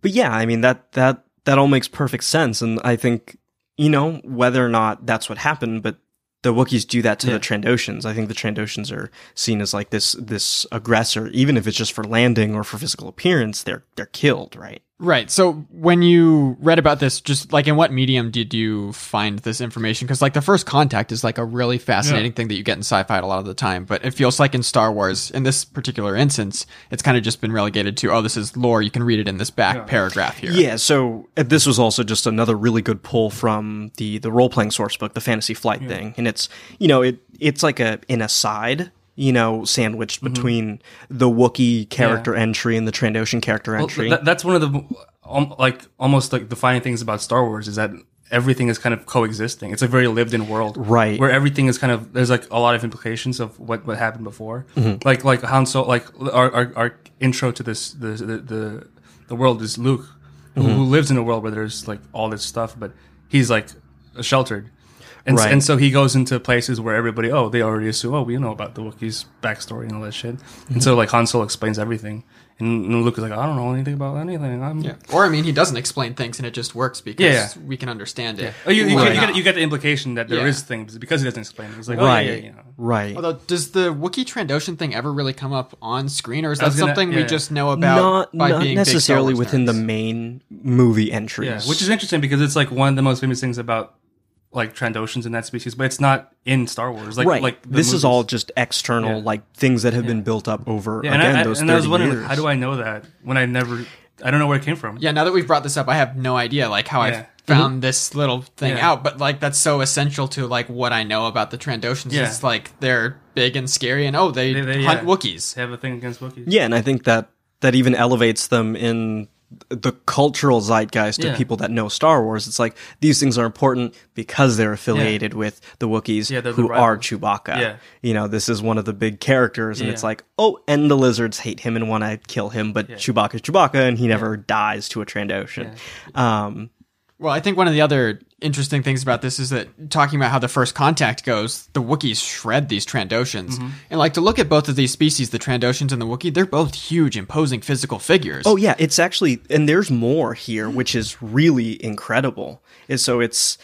Speaker 1: but yeah, I mean that that that all makes perfect sense, and I think you know whether or not that's what happened, but the Wookiees do that to the
Speaker 2: Yeah.
Speaker 1: Trandoshans. I think the Trandoshans are seen as like this this aggressor, even if it's just for landing or for physical appearance. They're they're killed, right?
Speaker 3: Right. So when you read about this, just like in what medium did you find this information? Because like the first contact is like a really fascinating thing that you get in sci-fi a lot of the time, but it feels like in Star Wars, in this particular instance, it's kind of just been relegated to oh, this is lore. You can read it in this back paragraph here.
Speaker 1: Yeah, so uh, this was also just another really good pull from the the role playing source book, the Fantasy Flight thing, and it's you know it it's like a an aside, you know, sandwiched between the Wookiee character entry and the Trandoshan character
Speaker 2: Well,
Speaker 1: entry.
Speaker 2: that, that's one of the um, like almost like defining things about Star Wars is that everything is kind of coexisting. It's a very lived-in world,
Speaker 1: Right.
Speaker 2: Where everything is kind of there's like a lot of implications of what what happened before.
Speaker 1: Mm-hmm.
Speaker 2: Like like Han Solo, like our, our our intro to this the the the, the world is Luke, who,
Speaker 1: Mm-hmm.
Speaker 2: who lives in a world where there's like all this stuff, but he's like sheltered. And,
Speaker 1: Right.
Speaker 2: and so he goes into places where everybody, oh, they already assume, oh, we know about the Wookiees' backstory and all that shit. And so, mm-hmm. like, Han Solo explains everything. And, and Luke is like, I don't know anything about anything. I'm,
Speaker 3: Yeah. Or I mean, he doesn't explain things, and it just works because
Speaker 2: Yeah,
Speaker 3: we can understand it.
Speaker 2: Oh, you, you,
Speaker 3: Right.
Speaker 2: get, you, get, you get the implication that there is
Speaker 3: Yeah.
Speaker 2: things because he doesn't explain it. He's like, oh,
Speaker 1: right,
Speaker 2: yeah, yeah, you know.
Speaker 1: right.
Speaker 3: Although, does the Wookiee Trandoshan thing ever really come up on screen, or is that
Speaker 2: was gonna-
Speaker 3: something we
Speaker 2: yeah.
Speaker 3: just know about
Speaker 1: not
Speaker 3: by
Speaker 1: not
Speaker 3: being big Star
Speaker 1: necessarily
Speaker 3: Wars
Speaker 1: within the main movie entries.
Speaker 2: Yeah, which is interesting because it's like one of the most famous things about like Trandoshans in that species, but it's not in Star Wars. Like,
Speaker 1: right.
Speaker 2: like the
Speaker 1: this is all just external,
Speaker 2: Yeah.
Speaker 1: like things that have been built up over
Speaker 2: Yeah, and
Speaker 1: again
Speaker 2: I, I,
Speaker 1: those
Speaker 2: and I was
Speaker 1: 30
Speaker 2: wondering,
Speaker 1: years.
Speaker 2: how do I know that when I never, I don't know where it came from.
Speaker 3: Yeah, now that we've brought this up, I have no idea like how
Speaker 2: Yeah.
Speaker 3: I found mm-hmm. this little thing
Speaker 2: Yeah.
Speaker 3: out, but like that's so essential to like what I know about the Trandoshans.
Speaker 2: Yeah.
Speaker 3: It's like they're big and scary, and oh, they,
Speaker 2: They- they-
Speaker 3: hunt
Speaker 2: yeah.
Speaker 3: Wookiees.
Speaker 2: They have a thing against Wookiees.
Speaker 1: Yeah, and I think that that even elevates them in the cultural zeitgeist
Speaker 2: Yeah.
Speaker 1: of people that know Star Wars. It's like these things are important because they're affiliated with the Wookiees
Speaker 2: Yeah, they're the
Speaker 1: who are. Chewbacca.
Speaker 2: Yeah.
Speaker 1: You know, this is one of the big characters, and
Speaker 2: Yeah.
Speaker 1: it's like, oh, and the lizards hate him and want to kill him, but Chewbacca's Chewbacca, and he never dies to a Trandoshan. Um,
Speaker 3: Well, I think one of the other interesting things about this is that talking about how the first contact goes, the Wookiees shred these Trandoshans.
Speaker 2: Mm-hmm.
Speaker 3: And like to look at both of these species, the Trandoshans and the Wookiee, they're both huge, imposing physical figures.
Speaker 1: Oh yeah, it's actually and there's more here which is really incredible. And so it's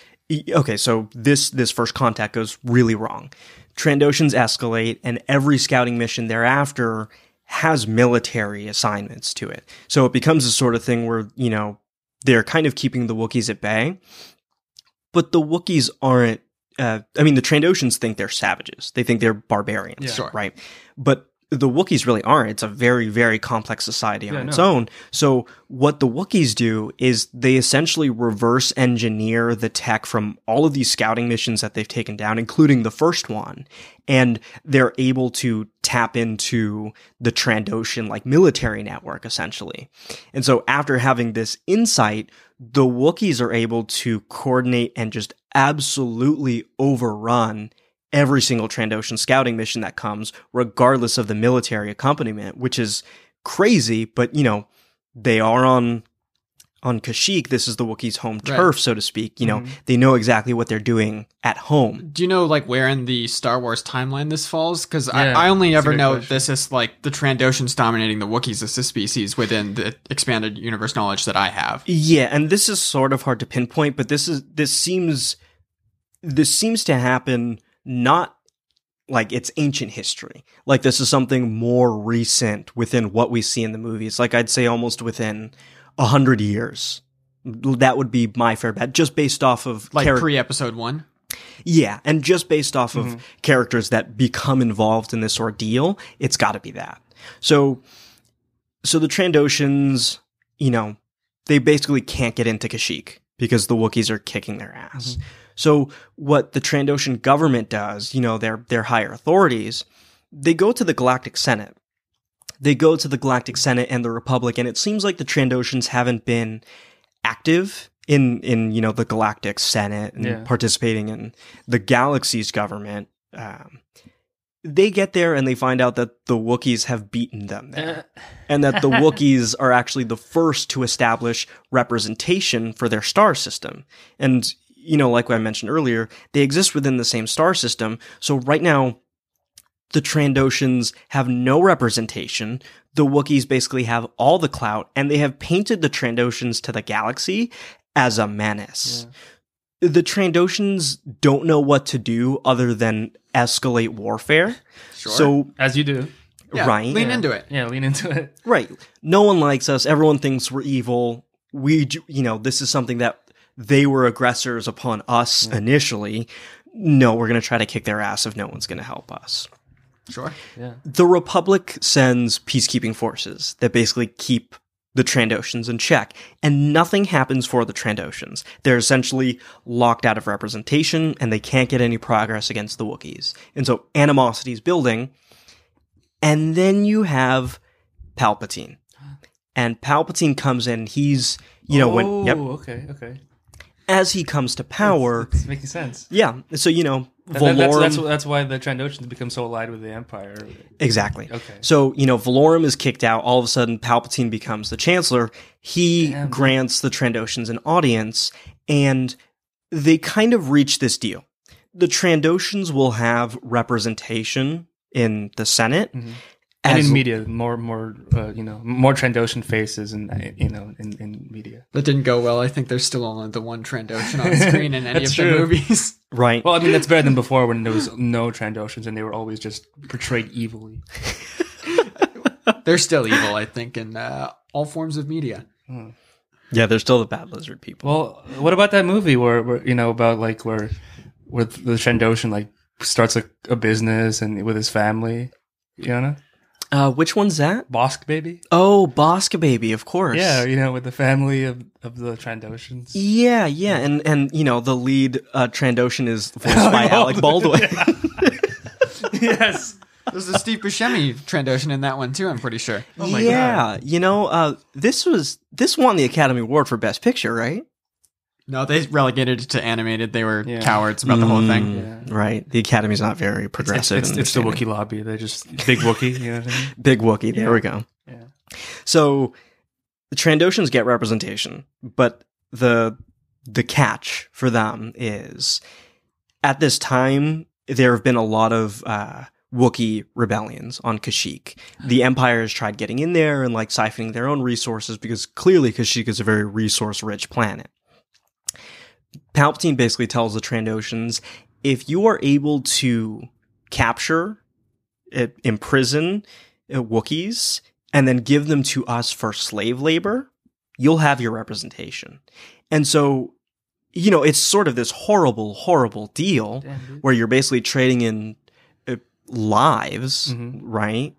Speaker 1: okay, so this this first contact goes really wrong. Trandoshans escalate and every scouting mission thereafter has military assignments to it. So it becomes a sort of thing where, you know, they're kind of keeping the Wookiees at bay. But the Wookiees aren't uh, I mean, the Trandoshans think they're savages. They think they're barbarians,
Speaker 3: Sure.
Speaker 1: right? But the Wookiees really aren't. It's a very, very complex society on
Speaker 2: Yeah,
Speaker 1: its own. So what the Wookiees do is they essentially reverse engineer the tech from all of these scouting missions that they've taken down, including the first one. And they're able to tap into the Trandoshan like military network essentially. And so after having this insight, the Wookiees are able to coordinate and just absolutely overrun every single Trandoshan scouting mission that comes, regardless of the military accompaniment, which is crazy, but you know, they are on on Kashyyyk, this is the Wookiees' home
Speaker 3: Right.
Speaker 1: turf, so to speak. You know, mm-hmm. they know exactly what they're doing at home.
Speaker 3: Do you know like where in the Star Wars timeline this falls? Because
Speaker 2: Yeah,
Speaker 3: I, I only ever know
Speaker 2: question.
Speaker 3: this is like the Trandoshans dominating the Wookiees as a species within the expanded universe knowledge that I have.
Speaker 1: Yeah, and this is sort of hard to pinpoint, but this is this seems this seems to happen not like it's ancient history. Like this is something more recent within what we see in the movies. Like I'd say almost within a hundred years. That would be my fair bet, just based off of
Speaker 3: Like
Speaker 1: charac-
Speaker 3: pre episode one.
Speaker 1: yeah, and just based off
Speaker 2: Mm-hmm.
Speaker 1: of characters that become involved in this ordeal, it's got to be that. So, so the Trandoshans, you know, they basically can't get into Kashyyyk because the Wookiees are kicking their ass.
Speaker 2: Mm-hmm.
Speaker 1: So, what the Trandoshan government does, you know, their their higher authorities, they go to the Galactic Senate. They go to the Galactic Senate and the Republic, and it seems like the Trandoshans haven't been active in in you know the Galactic Senate and
Speaker 2: Yeah.
Speaker 1: participating in the galaxy's government. Um, they get there and they find out that the Wookiees have beaten them there, and that the Wookiees are actually the first to establish representation for their star system. And you know, like I mentioned earlier, they exist within the same star system. So right now, the Trandoshans have no representation. The Wookiees basically have all the clout, and they have painted the Trandoshans to the galaxy as a menace. The Trandoshans don't know what to do other than escalate warfare.
Speaker 3: Sure.
Speaker 1: So
Speaker 2: As you do.
Speaker 3: Yeah,
Speaker 1: right?
Speaker 3: Lean
Speaker 2: Yeah.
Speaker 3: into it.
Speaker 2: Yeah, lean into it.
Speaker 1: Right. No one likes us. Everyone thinks we're evil. We, you know, this is something that they were aggressors upon us initially. No, we're going to try to kick their ass if no one's going to help us.
Speaker 3: Sure.
Speaker 2: Yeah.
Speaker 1: The Republic sends peacekeeping forces that basically keep the Trandoshans in check, and nothing happens for the Trandoshans. They're essentially locked out of representation, and they can't get any progress against the Wookiees. And so animosity is building, and then you have Palpatine. And Palpatine comes in, he's, you know, when,
Speaker 2: oh,
Speaker 1: yep,
Speaker 2: okay, okay.
Speaker 1: As he comes to power,
Speaker 2: It's making sense.
Speaker 1: yeah, so, you know,
Speaker 2: That- that- that's, that's, that's why the Trandoshans become so allied with the Empire.
Speaker 1: Exactly.
Speaker 2: Okay.
Speaker 1: So, you know, Valorum is kicked out. All of a sudden, Palpatine becomes the Chancellor. He
Speaker 2: Damn.
Speaker 1: grants the Trandoshans an audience, and they kind of reach this deal. The Trandoshans will have representation in the Senate.
Speaker 2: Mm-hmm. And in media, more, more, uh, you know, more Trandoshan faces, and uh, you know, in, in media.
Speaker 3: That didn't go well. I think there's still only the one Trandoshan on screen in any of
Speaker 2: That's
Speaker 3: the
Speaker 2: true.
Speaker 3: movies.
Speaker 1: Right.
Speaker 2: Well, I mean, that's better than before when there was no Trandoshans and they were always just portrayed evilly.
Speaker 3: They're still evil, I think, in uh, all forms of media.
Speaker 1: yeah, they're still the bad lizard people.
Speaker 2: Well, what about that movie where, where you know, about like where, where the Trandoshan like starts a, a business and with his family, you know,
Speaker 1: Uh, which one's that?
Speaker 2: Bossk baby.
Speaker 1: Oh, Bosca Baby, of course.
Speaker 2: Yeah, you know, with the family of, of the Trandoshans.
Speaker 1: Yeah, yeah, and and you know the lead uh, Trandoshan is voiced by Alec Baldwin.
Speaker 2: yes.
Speaker 3: There's a Steve Buscemi Trandoshan in that one too. I'm pretty sure.
Speaker 2: Oh my god.
Speaker 1: yeah, you know, uh, this was this won the Academy Award for Best Picture, right?
Speaker 3: No, they relegated it to animated. They were
Speaker 2: Yeah.
Speaker 3: cowards about the whole thing.
Speaker 2: Yeah.
Speaker 1: Right. The Academy's not very progressive.
Speaker 2: it's,
Speaker 1: in
Speaker 2: it's the
Speaker 1: their
Speaker 2: Wookiee lobby. They're just big Wookiee. You know what I mean?
Speaker 1: Big Wookiee. There
Speaker 2: Yeah.
Speaker 1: we go.
Speaker 2: Yeah.
Speaker 1: So the Trandoshans get representation, but the the catch for them is at this time there have been a lot of uh, Wookiee rebellions on Kashyyyk. The Empire has tried getting in there and like siphoning their own resources because clearly Kashyyyk is a very resource rich planet. Palpatine basically tells the Trandoshans if you are able to capture, uh, imprison uh, Wookiees, and then give them to us for slave labor, you'll have your representation. And so, you know, it's sort of this horrible, horrible deal where you're basically trading in uh, lives,
Speaker 2: Mhm.
Speaker 1: right,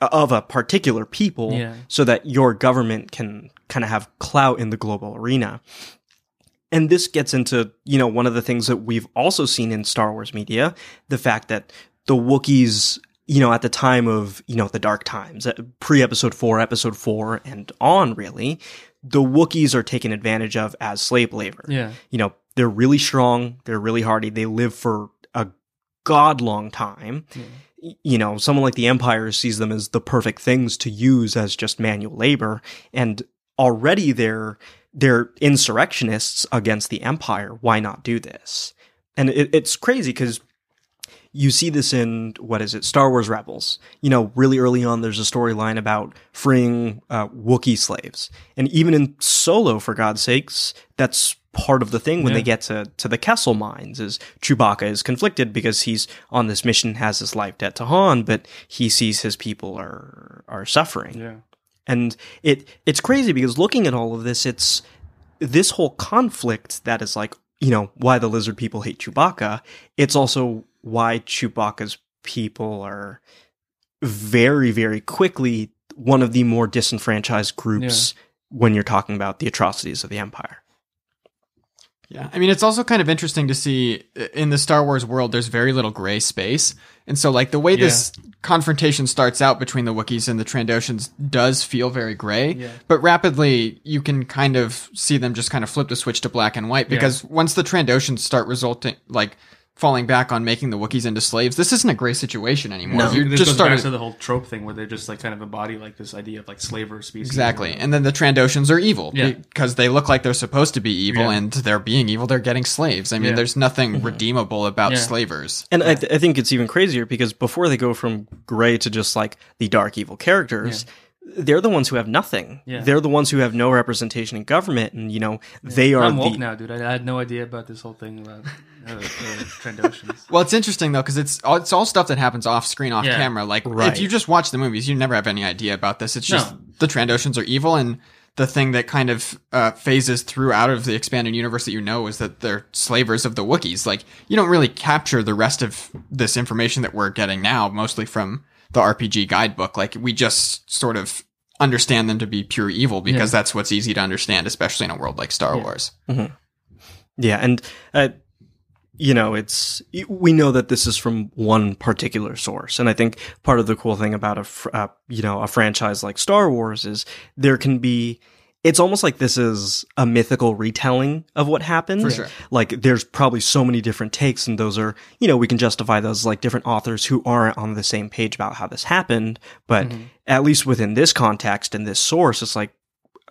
Speaker 1: of a particular people
Speaker 2: Yeah.
Speaker 1: so that your government can kind of have clout in the global arena. And this gets into, you know, one of the things that we've also seen in Star Wars media, the fact that the Wookiees, you know, at the time of, you know, the dark times, uh, pre episode 4, episode 4 and on really, the Wookiees are taken advantage of as slave labor
Speaker 2: Yeah.
Speaker 1: you know, they're really strong, they're really hardy, they live for a god long time. Y- You know, someone like the Empire sees them as the perfect things to use as just manual labor, and already they're they're insurrectionists against the Empire. Why not do this? And it, it's crazy because you see this in what is it star wars rebels you know really early on there's a storyline about freeing uh, wookiee slaves and even in solo for god's sakes that's part of the thing when
Speaker 2: Yeah.
Speaker 1: they get to, to the kessel mines is chewbacca is conflicted because he's on this mission has his life debt to han but he sees his people are are suffering
Speaker 2: Yeah.
Speaker 1: And it it's crazy because looking at all of this, it's this whole conflict that is like, you know, why the lizard people hate Chewbacca. It's also why Chewbacca's people are very, very quickly one of the more disenfranchised groups when you're talking about the atrocities of the Empire.
Speaker 3: Yeah, I mean, it's also kind of interesting to see uh, in the Star Wars world, there's very little gray space. And so, like, the way this confrontation starts out between the Wookiees and the Trandoshans does feel very gray,
Speaker 2: Yeah.
Speaker 3: but rapidly you can kind of see them just kind of flip the switch to black and white because once the Trandoshans start resulting, like, falling back on making the Wookiees into slaves, this isn't a gray situation anymore.
Speaker 1: No.
Speaker 3: You
Speaker 2: this
Speaker 3: just
Speaker 2: goes
Speaker 3: started.
Speaker 2: back to the whole trope thing where they just like kind of embody like this idea of like slaver species.
Speaker 3: Exactly. And then the Trandoshans are evil
Speaker 2: Yeah.
Speaker 3: because they look like they're supposed to be evil
Speaker 2: Yeah.
Speaker 3: and they're being evil. They're getting slaves. I mean,
Speaker 2: Yeah.
Speaker 3: there's nothing mm-hmm. redeemable about
Speaker 2: Yeah.
Speaker 3: slavers.
Speaker 1: And I, th- I think it's even crazier because before they go from gray to just like the dark evil characters, they're the ones who have nothing.
Speaker 2: Yeah.
Speaker 1: They're the ones who have no representation in government, and you know they are
Speaker 2: I'm woke
Speaker 1: the
Speaker 2: now, dude. I, I had no idea about this whole thing about uh, uh, Trandoshans.
Speaker 3: Well, it's interesting though because it's all, it's all stuff that happens off screen, off
Speaker 2: Yeah.
Speaker 3: camera. Like
Speaker 1: Right.
Speaker 3: if you just watch the movies, you never have any idea about this. It's just
Speaker 2: No.
Speaker 3: the Trandoshans are evil, and the thing that kind of uh, phases through out of the expanded universe that you know is that they're slavers of the Wookiees. Like you don't really capture the rest of this information that we're getting now, mostly from the RPG guidebook. Like we just sort of understand them to be pure evil because that's what's easy to understand, especially in a world like Star Wars.
Speaker 1: Yeah, and uh, you know, it's we know that this is from one particular source, and I think part of the cool thing about a fr- uh, you know a franchise like Star Wars is there can be. It's almost like this is a mythical retelling of what happened.
Speaker 3: For sure.
Speaker 1: Like there's probably so many different takes, and those are you know we can justify those like different authors who aren't on the same page about how this happened, but mm-hmm. at least within this context and this source, it's like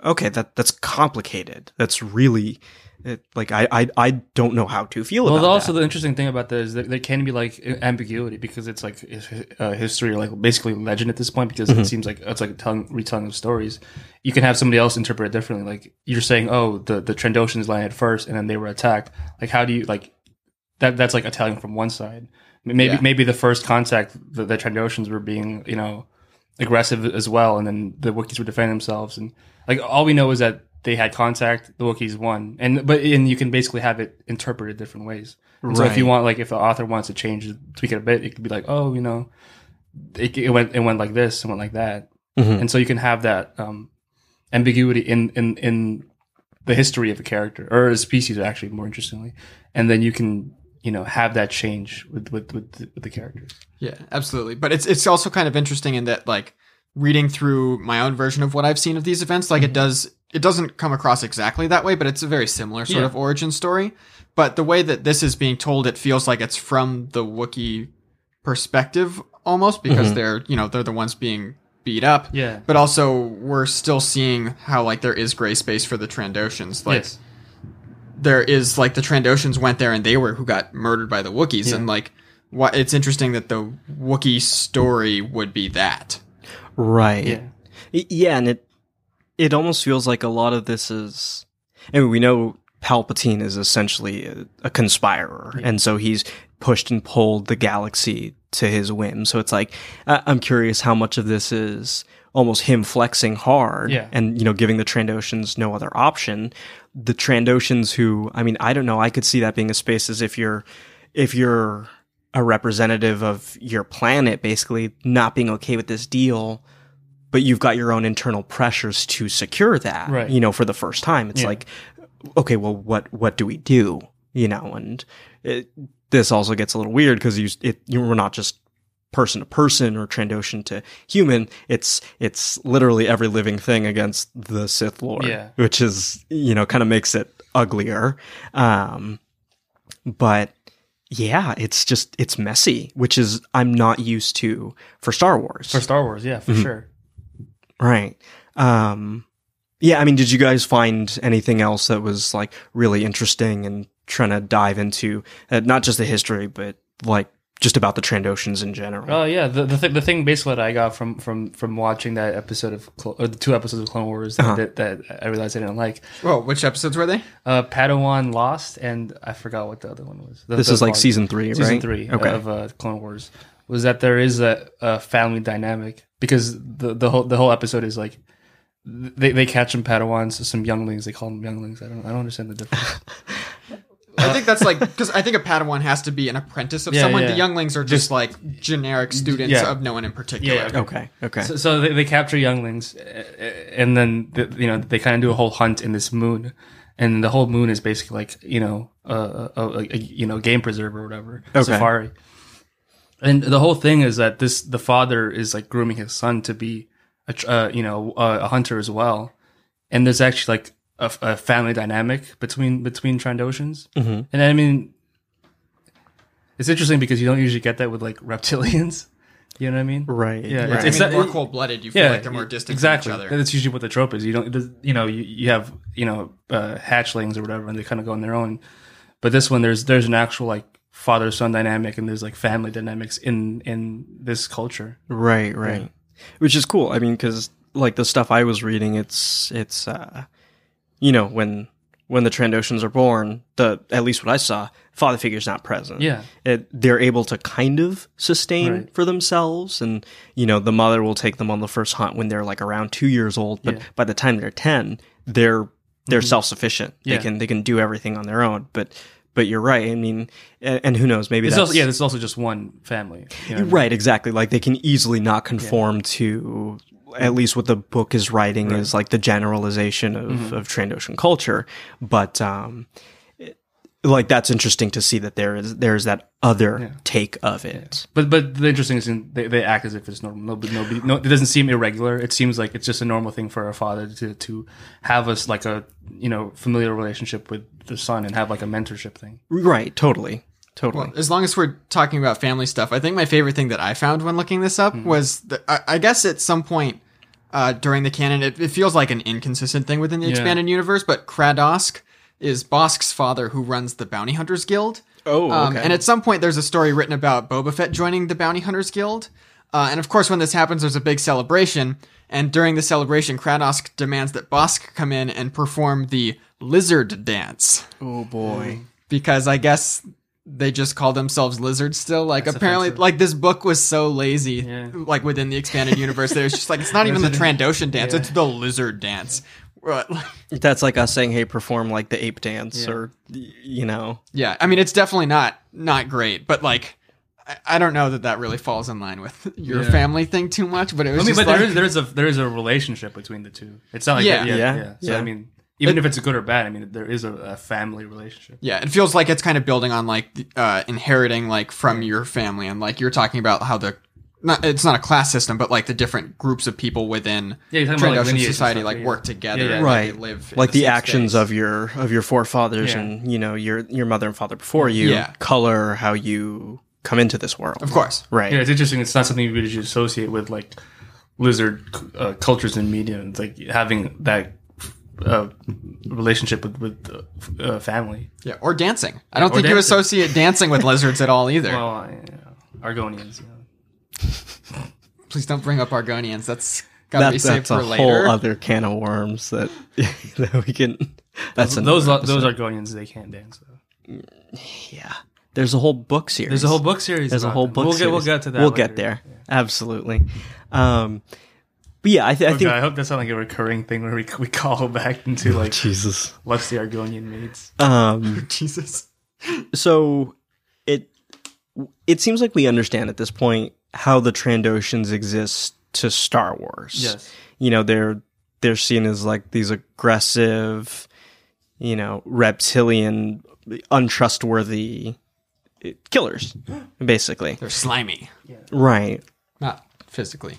Speaker 1: okay, that that's complicated. That's really it, like I, I I don't know how to feel
Speaker 2: Well,
Speaker 1: about
Speaker 2: also
Speaker 1: that.
Speaker 2: the interesting thing about that is that there can be like ambiguity because it's like uh, history or like basically legend at this point because
Speaker 1: Mm-hmm.
Speaker 2: it seems like it's like a telling, retelling of stories. You can have somebody else interpret it differently. Like you're saying, oh, the the Trandoshans landed first and then they were attacked. Like how do you like that? That's like a telling from one side. Maybe
Speaker 3: Yeah.
Speaker 2: maybe the first contact the, the Trandoshans were being you know aggressive as well, and then the Wookiees were defending themselves. And like all we know is that they had contact. The Wookiees won, and but and you can basically have it interpreted different ways. And So if you want, like, if the author wants to change tweak it a bit, it could be like, oh, you know, it, it went it went like this, it went like that,
Speaker 1: Mhm.
Speaker 2: and so you can have that um, ambiguity in in in the history of a character or a species, actually, more interestingly, and then you can you know have that change with with with the, with the characters.
Speaker 3: Yeah, absolutely. But it's it's also kind of interesting in that like reading through my own version of what I've seen of these events, like it does it doesn't come across exactly that way, but it's a very similar sort
Speaker 2: Yeah.
Speaker 3: of origin story. But the way that this is being told, it feels like it's from the Wookiee perspective almost because mm-hmm. they're you know they're the ones being beat up.
Speaker 2: Yeah.
Speaker 3: But also we're still seeing how like there is gray space for the Trandoshans. Like
Speaker 2: yes.
Speaker 3: there is like the Trandoshans went there and they were who got murdered by the Wookiees and like what it's interesting that the Wookiee story would be that.
Speaker 1: right.
Speaker 2: Yeah.
Speaker 1: Yeah, and it it almost feels like a lot of this is. I mean, we know Palpatine is essentially a, a conspirer, and so he's pushed and pulled the galaxy to his whim. So it's like I- I'm curious how much of this is almost him flexing hard,
Speaker 2: Yeah.
Speaker 1: and you know, giving the Trandoshans no other option. The Trandoshans, who I mean, I don't know, I could see that being a space as if you're if you're a representative of your planet, basically not being okay with this deal but you've got your own internal pressures to secure that
Speaker 2: Right.
Speaker 1: you know for the first time it's
Speaker 2: Yeah.
Speaker 1: like okay well what what do we do you know and it, this also gets a little weird because you it you were not just person to person or Trandoshan to human it's it's literally every living thing against the Sith Lord
Speaker 2: Yeah.
Speaker 1: which is you know kind of makes it uglier um but yeah it's just it's messy which is I'm not used to for Star Wars
Speaker 2: For Star Wars, yeah, for
Speaker 1: Mm-hmm.
Speaker 2: sure.
Speaker 1: Right. Um yeah, I mean, did you guys find anything else that was like really interesting and trying to dive into uh, not just the history, but like just about the Trandoshans in general?
Speaker 2: Oh yeah, the the, th- the thing basically that I got from from from watching that episode of Clo- or the two episodes of Clone Wars
Speaker 1: Uh-huh.
Speaker 2: that, that I realized I didn't like.
Speaker 3: Well, which episodes were they?
Speaker 2: Uh, Padawan Lost, and I forgot what the other one was. The-
Speaker 1: this
Speaker 2: the
Speaker 1: is like
Speaker 2: part-
Speaker 1: season three,
Speaker 2: season
Speaker 1: right?
Speaker 2: three
Speaker 1: Okay.
Speaker 2: of uh, Clone Wars. Was that there is a, a family dynamic because the the whole the whole episode is like they they catch some Padawans, some younglings. They call them younglings. I don't I don't understand the difference.
Speaker 3: I think that's like because I think a Padawan has to be an apprentice of
Speaker 2: Yeah,
Speaker 3: someone.
Speaker 2: yeah.
Speaker 3: The younglings are just, like generic students
Speaker 2: yeah.
Speaker 3: of no one in particular.
Speaker 2: Yeah,
Speaker 1: okay. Okay.
Speaker 2: So, so they, they capture younglings, uh, and then the, you know they kind of do a whole hunt in this moon, and the whole moon is basically like you know a, a, a, a you know game preserve or whatever
Speaker 1: Okay.
Speaker 2: safari. And the whole thing is that this the father is like grooming his son to be a uh, you know a, a hunter as well, and there's actually like a, a family dynamic between between Trandoshans,
Speaker 1: Mm-hmm.
Speaker 2: and I mean. It's interesting because you don't usually get that with like reptilians. You know what I mean?
Speaker 1: Right.
Speaker 2: Yeah,
Speaker 1: Right.
Speaker 3: I
Speaker 2: It's-
Speaker 3: mean,
Speaker 2: that-
Speaker 3: more cold blooded. You feel like they're more distant
Speaker 2: exactly.
Speaker 3: from each other.
Speaker 2: That's usually what the trope is. You don't, you know, you, you have you know uh, hatchlings or whatever, and they kind of go on their own. But this one, there's there's an actual like father son dynamic, and there's like family dynamics in in this culture.
Speaker 1: Right, right. Which is cool. I mean, because like the stuff I was reading, it's it's uh, you know when when the Trandoshans are born, the at least what I saw, father figure's not present.
Speaker 2: Yeah.
Speaker 1: it, they're able to kind of sustain
Speaker 2: Right.
Speaker 1: for themselves, and you know the mother will take them on the first hunt when they're like around two years old, but
Speaker 2: Yeah. Mm-hmm.
Speaker 1: by the time they're ten, they're they're self sufficient.
Speaker 2: Yeah.
Speaker 1: They can they can do everything on their own. But but you're right. I mean, and, and who knows? Maybe
Speaker 2: It's
Speaker 1: that's
Speaker 2: also, yeah, this is also just one family. you know what I mean?
Speaker 1: Right, exactly. Like they can easily not conform to at least what the book is writing is like the generalization of,
Speaker 2: Mm-hmm.
Speaker 1: of Trandoshan culture. But um like that's interesting to see that there is there's that other take of it.
Speaker 2: But but the interesting is they, they act as if it's normal. Nobody, nobody, no, it doesn't seem irregular. It seems like it's just a normal thing for a father to to have us like a you know familiar relationship with the son and have like a mentorship thing.
Speaker 1: Right, totally. Totally.
Speaker 3: Well, as long as we're talking about family stuff, I think my favorite thing that I found when looking this up
Speaker 2: Mm-hmm.
Speaker 3: was that I, I guess at some point uh, during the canon, it, it feels like an inconsistent thing within the expanded universe, but Cradossk is Bossk's father who runs the Bounty Hunters Guild.
Speaker 1: Oh,
Speaker 3: Um,
Speaker 1: okay.
Speaker 3: and at some point, there's a story written about Boba Fett joining the Bounty Hunters Guild. Uh, and of course, when this happens, there's a big celebration. And during the celebration, Cradossk demands that Bosk come in and perform the lizard dance
Speaker 1: oh boy.
Speaker 3: because I guess they just call themselves lizards still. Like
Speaker 2: That's
Speaker 3: apparently,
Speaker 2: offensive.
Speaker 3: like this book was so lazy.
Speaker 2: Yeah.
Speaker 3: Like within the expanded universe, there's just like it's not even the Trandoshan dance; it's the lizard dance. Right,
Speaker 1: That's like us saying, "Hey, perform like the ape dance,"
Speaker 2: Yeah.
Speaker 1: or you know,
Speaker 3: yeah, I mean, it's definitely not not great, but like. I- I don't know that that really falls in line with your
Speaker 2: Yeah.
Speaker 3: family thing too much, but it was
Speaker 2: I mean,
Speaker 3: just
Speaker 2: but
Speaker 3: like,
Speaker 2: there is there is a there is a relationship between the two. It's not like
Speaker 3: Yeah.
Speaker 2: yeah,
Speaker 1: Yeah,
Speaker 2: yeah, So
Speaker 1: yeah.
Speaker 2: I mean, even if it's good or bad, I mean, there is a, a family relationship.
Speaker 3: Yeah, it feels like it's kind of building on like uh, inheriting like from your family, and like you're talking about how the not it's not a class system, but like the different groups of people within
Speaker 2: Yeah, you're about, like,
Speaker 3: Trandoshan
Speaker 2: lineage and
Speaker 3: society
Speaker 2: stuff,
Speaker 3: like
Speaker 2: yeah,
Speaker 3: work together,
Speaker 2: Yeah, yeah.
Speaker 3: and
Speaker 1: right?
Speaker 3: They live
Speaker 1: like the,
Speaker 3: same
Speaker 1: actions
Speaker 3: space.
Speaker 1: of your of your forefathers
Speaker 2: Yeah.
Speaker 1: and you know your your mother and father before you
Speaker 3: Yeah.
Speaker 1: color how you come into this world.
Speaker 3: of course.
Speaker 1: Right.
Speaker 2: Yeah, it's interesting. It's not something you really associate with like lizard uh, cultures and media. It's like having that uh, relationship with with uh, uh, family.
Speaker 3: Yeah, or dancing. I don't
Speaker 2: or
Speaker 3: think you associate dancing with lizards at all either.
Speaker 2: Well, I, you know, Argonians. You know.
Speaker 3: Please don't bring up Argonians. That's gotta be
Speaker 1: That's,
Speaker 3: saved
Speaker 1: that's
Speaker 3: for
Speaker 1: a
Speaker 3: later.
Speaker 1: whole other can of worms that that we can. That's
Speaker 2: Those
Speaker 1: another
Speaker 2: those
Speaker 1: episode.
Speaker 2: Argonians they can't dance. Though.
Speaker 1: yeah. There's a whole book series.
Speaker 2: There's a whole book series.
Speaker 1: There's a whole book
Speaker 2: We'll
Speaker 1: series.
Speaker 2: get we'll get to that.
Speaker 1: We'll
Speaker 2: later.
Speaker 1: get there. Absolutely. Um, but yeah, I, th- I
Speaker 2: Okay,
Speaker 1: think.
Speaker 2: I hope that's not like a recurring thing where we we call back into like
Speaker 1: Jesus.
Speaker 2: lusty Argonian maids.
Speaker 1: Um,
Speaker 3: Jesus.
Speaker 1: so it it seems like we understand at this point how the Trandoshans exist to Star Wars.
Speaker 2: Yes.
Speaker 1: You know, they're they're seen as like these aggressive, you know, reptilian, untrustworthy uh, killers, basically.
Speaker 3: They're slimy.
Speaker 1: Right.
Speaker 3: Not physically.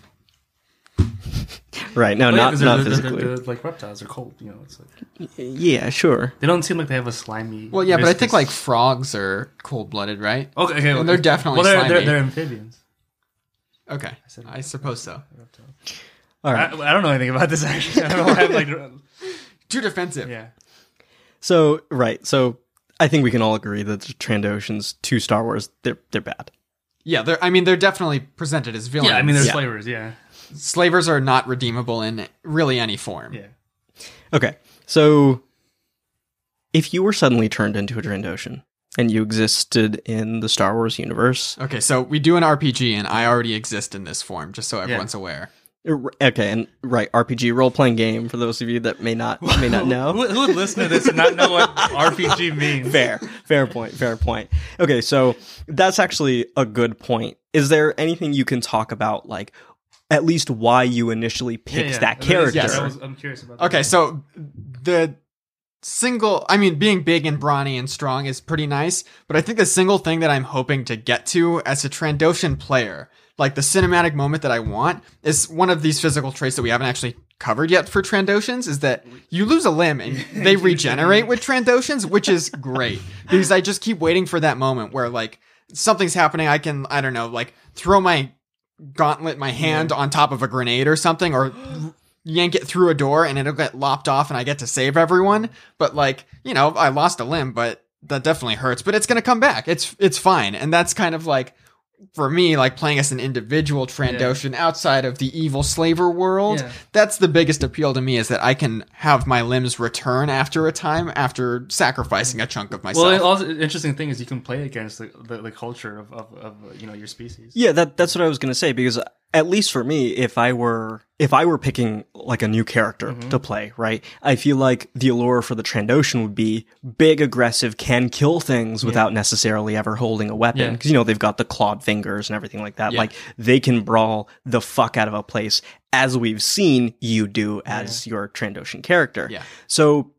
Speaker 1: Right. No,
Speaker 2: Oh, yeah,
Speaker 1: not
Speaker 2: they're, they're-
Speaker 1: physically.
Speaker 2: they're- they're like reptiles. They're cold. You know, it's like
Speaker 1: yeah, sure.
Speaker 2: they don't seem like they have a slimy.
Speaker 3: Well, yeah, but I think like frogs are cold blooded, right?
Speaker 2: okay, okay,
Speaker 3: and they're definitely
Speaker 2: well, they're, they're, they're amphibians.
Speaker 3: Okay, I suppose so.
Speaker 1: All right.
Speaker 2: I, I don't know anything about this actually. I don't have like
Speaker 3: Too defensive.
Speaker 2: yeah.
Speaker 1: So right. So I think we can all agree that the Trandoshans to Star Wars they're they're bad.
Speaker 3: Yeah, they're. I mean, they're definitely presented as villains.
Speaker 2: Yeah, I mean, there's
Speaker 1: Yeah.
Speaker 2: flavors. Yeah,
Speaker 3: slavers are not redeemable in really any form.
Speaker 2: yeah.
Speaker 1: Okay. So if you were suddenly turned into a Trandoshan and you existed in the Star Wars universe,
Speaker 3: Okay, so we do an RPG, and I already exist in this form, just so everyone's aware.
Speaker 1: er, okay, and right, RPG role playing game for those of you that may not may not know.
Speaker 2: Who, who would listen to this and not know what RPG means?
Speaker 1: fair fair point fair point okay so that's actually a good point is there anything you can talk about like at least why you initially picked
Speaker 2: yeah.
Speaker 1: that
Speaker 2: That is-
Speaker 1: character
Speaker 2: yes, I was- I'm curious about. That.
Speaker 3: Okay, so the single, I mean, being big and brawny and strong is pretty nice, but I think the single thing that I'm hoping to get to as a Trandoshan player, like the cinematic moment that I want, is one of these physical traits that we haven't actually covered yet for Trandoshans is that you lose a limb and they regenerate with Trandoshans, which is great because I just keep waiting for that moment where like something's happening. I can, I don't know, like throw my gauntlet, my hand on top of a grenade or something, or yank it through a door and it'll get lopped off and I get to save everyone. But like, you know, I lost a limb, but that definitely hurts. But it's gonna come back. It's it's fine. And that's kind of like for me, like playing as an individual Trandoshan outside of the evil slaver world,
Speaker 2: Yeah.
Speaker 3: that's the biggest appeal to me is that I can have my limbs return after a time after sacrificing a chunk of myself.
Speaker 2: Well, also the interesting thing is you can play against the, the, the culture of, of, of you know your species.
Speaker 1: Yeah, that that's what I was going to say because at least for me, if I were if I were picking like a new character
Speaker 2: Mm-hmm.
Speaker 1: to play, right? I feel like the allure for the Trandoshan would be big, aggressive, can kill things without necessarily ever holding a weapon
Speaker 2: Yeah.
Speaker 1: because you know they've got the clawed fingers and everything like that.
Speaker 3: Yeah.
Speaker 1: Like they can brawl the fuck out of a place as we've seen you do as your Trandoshan character.
Speaker 3: Yeah.
Speaker 1: So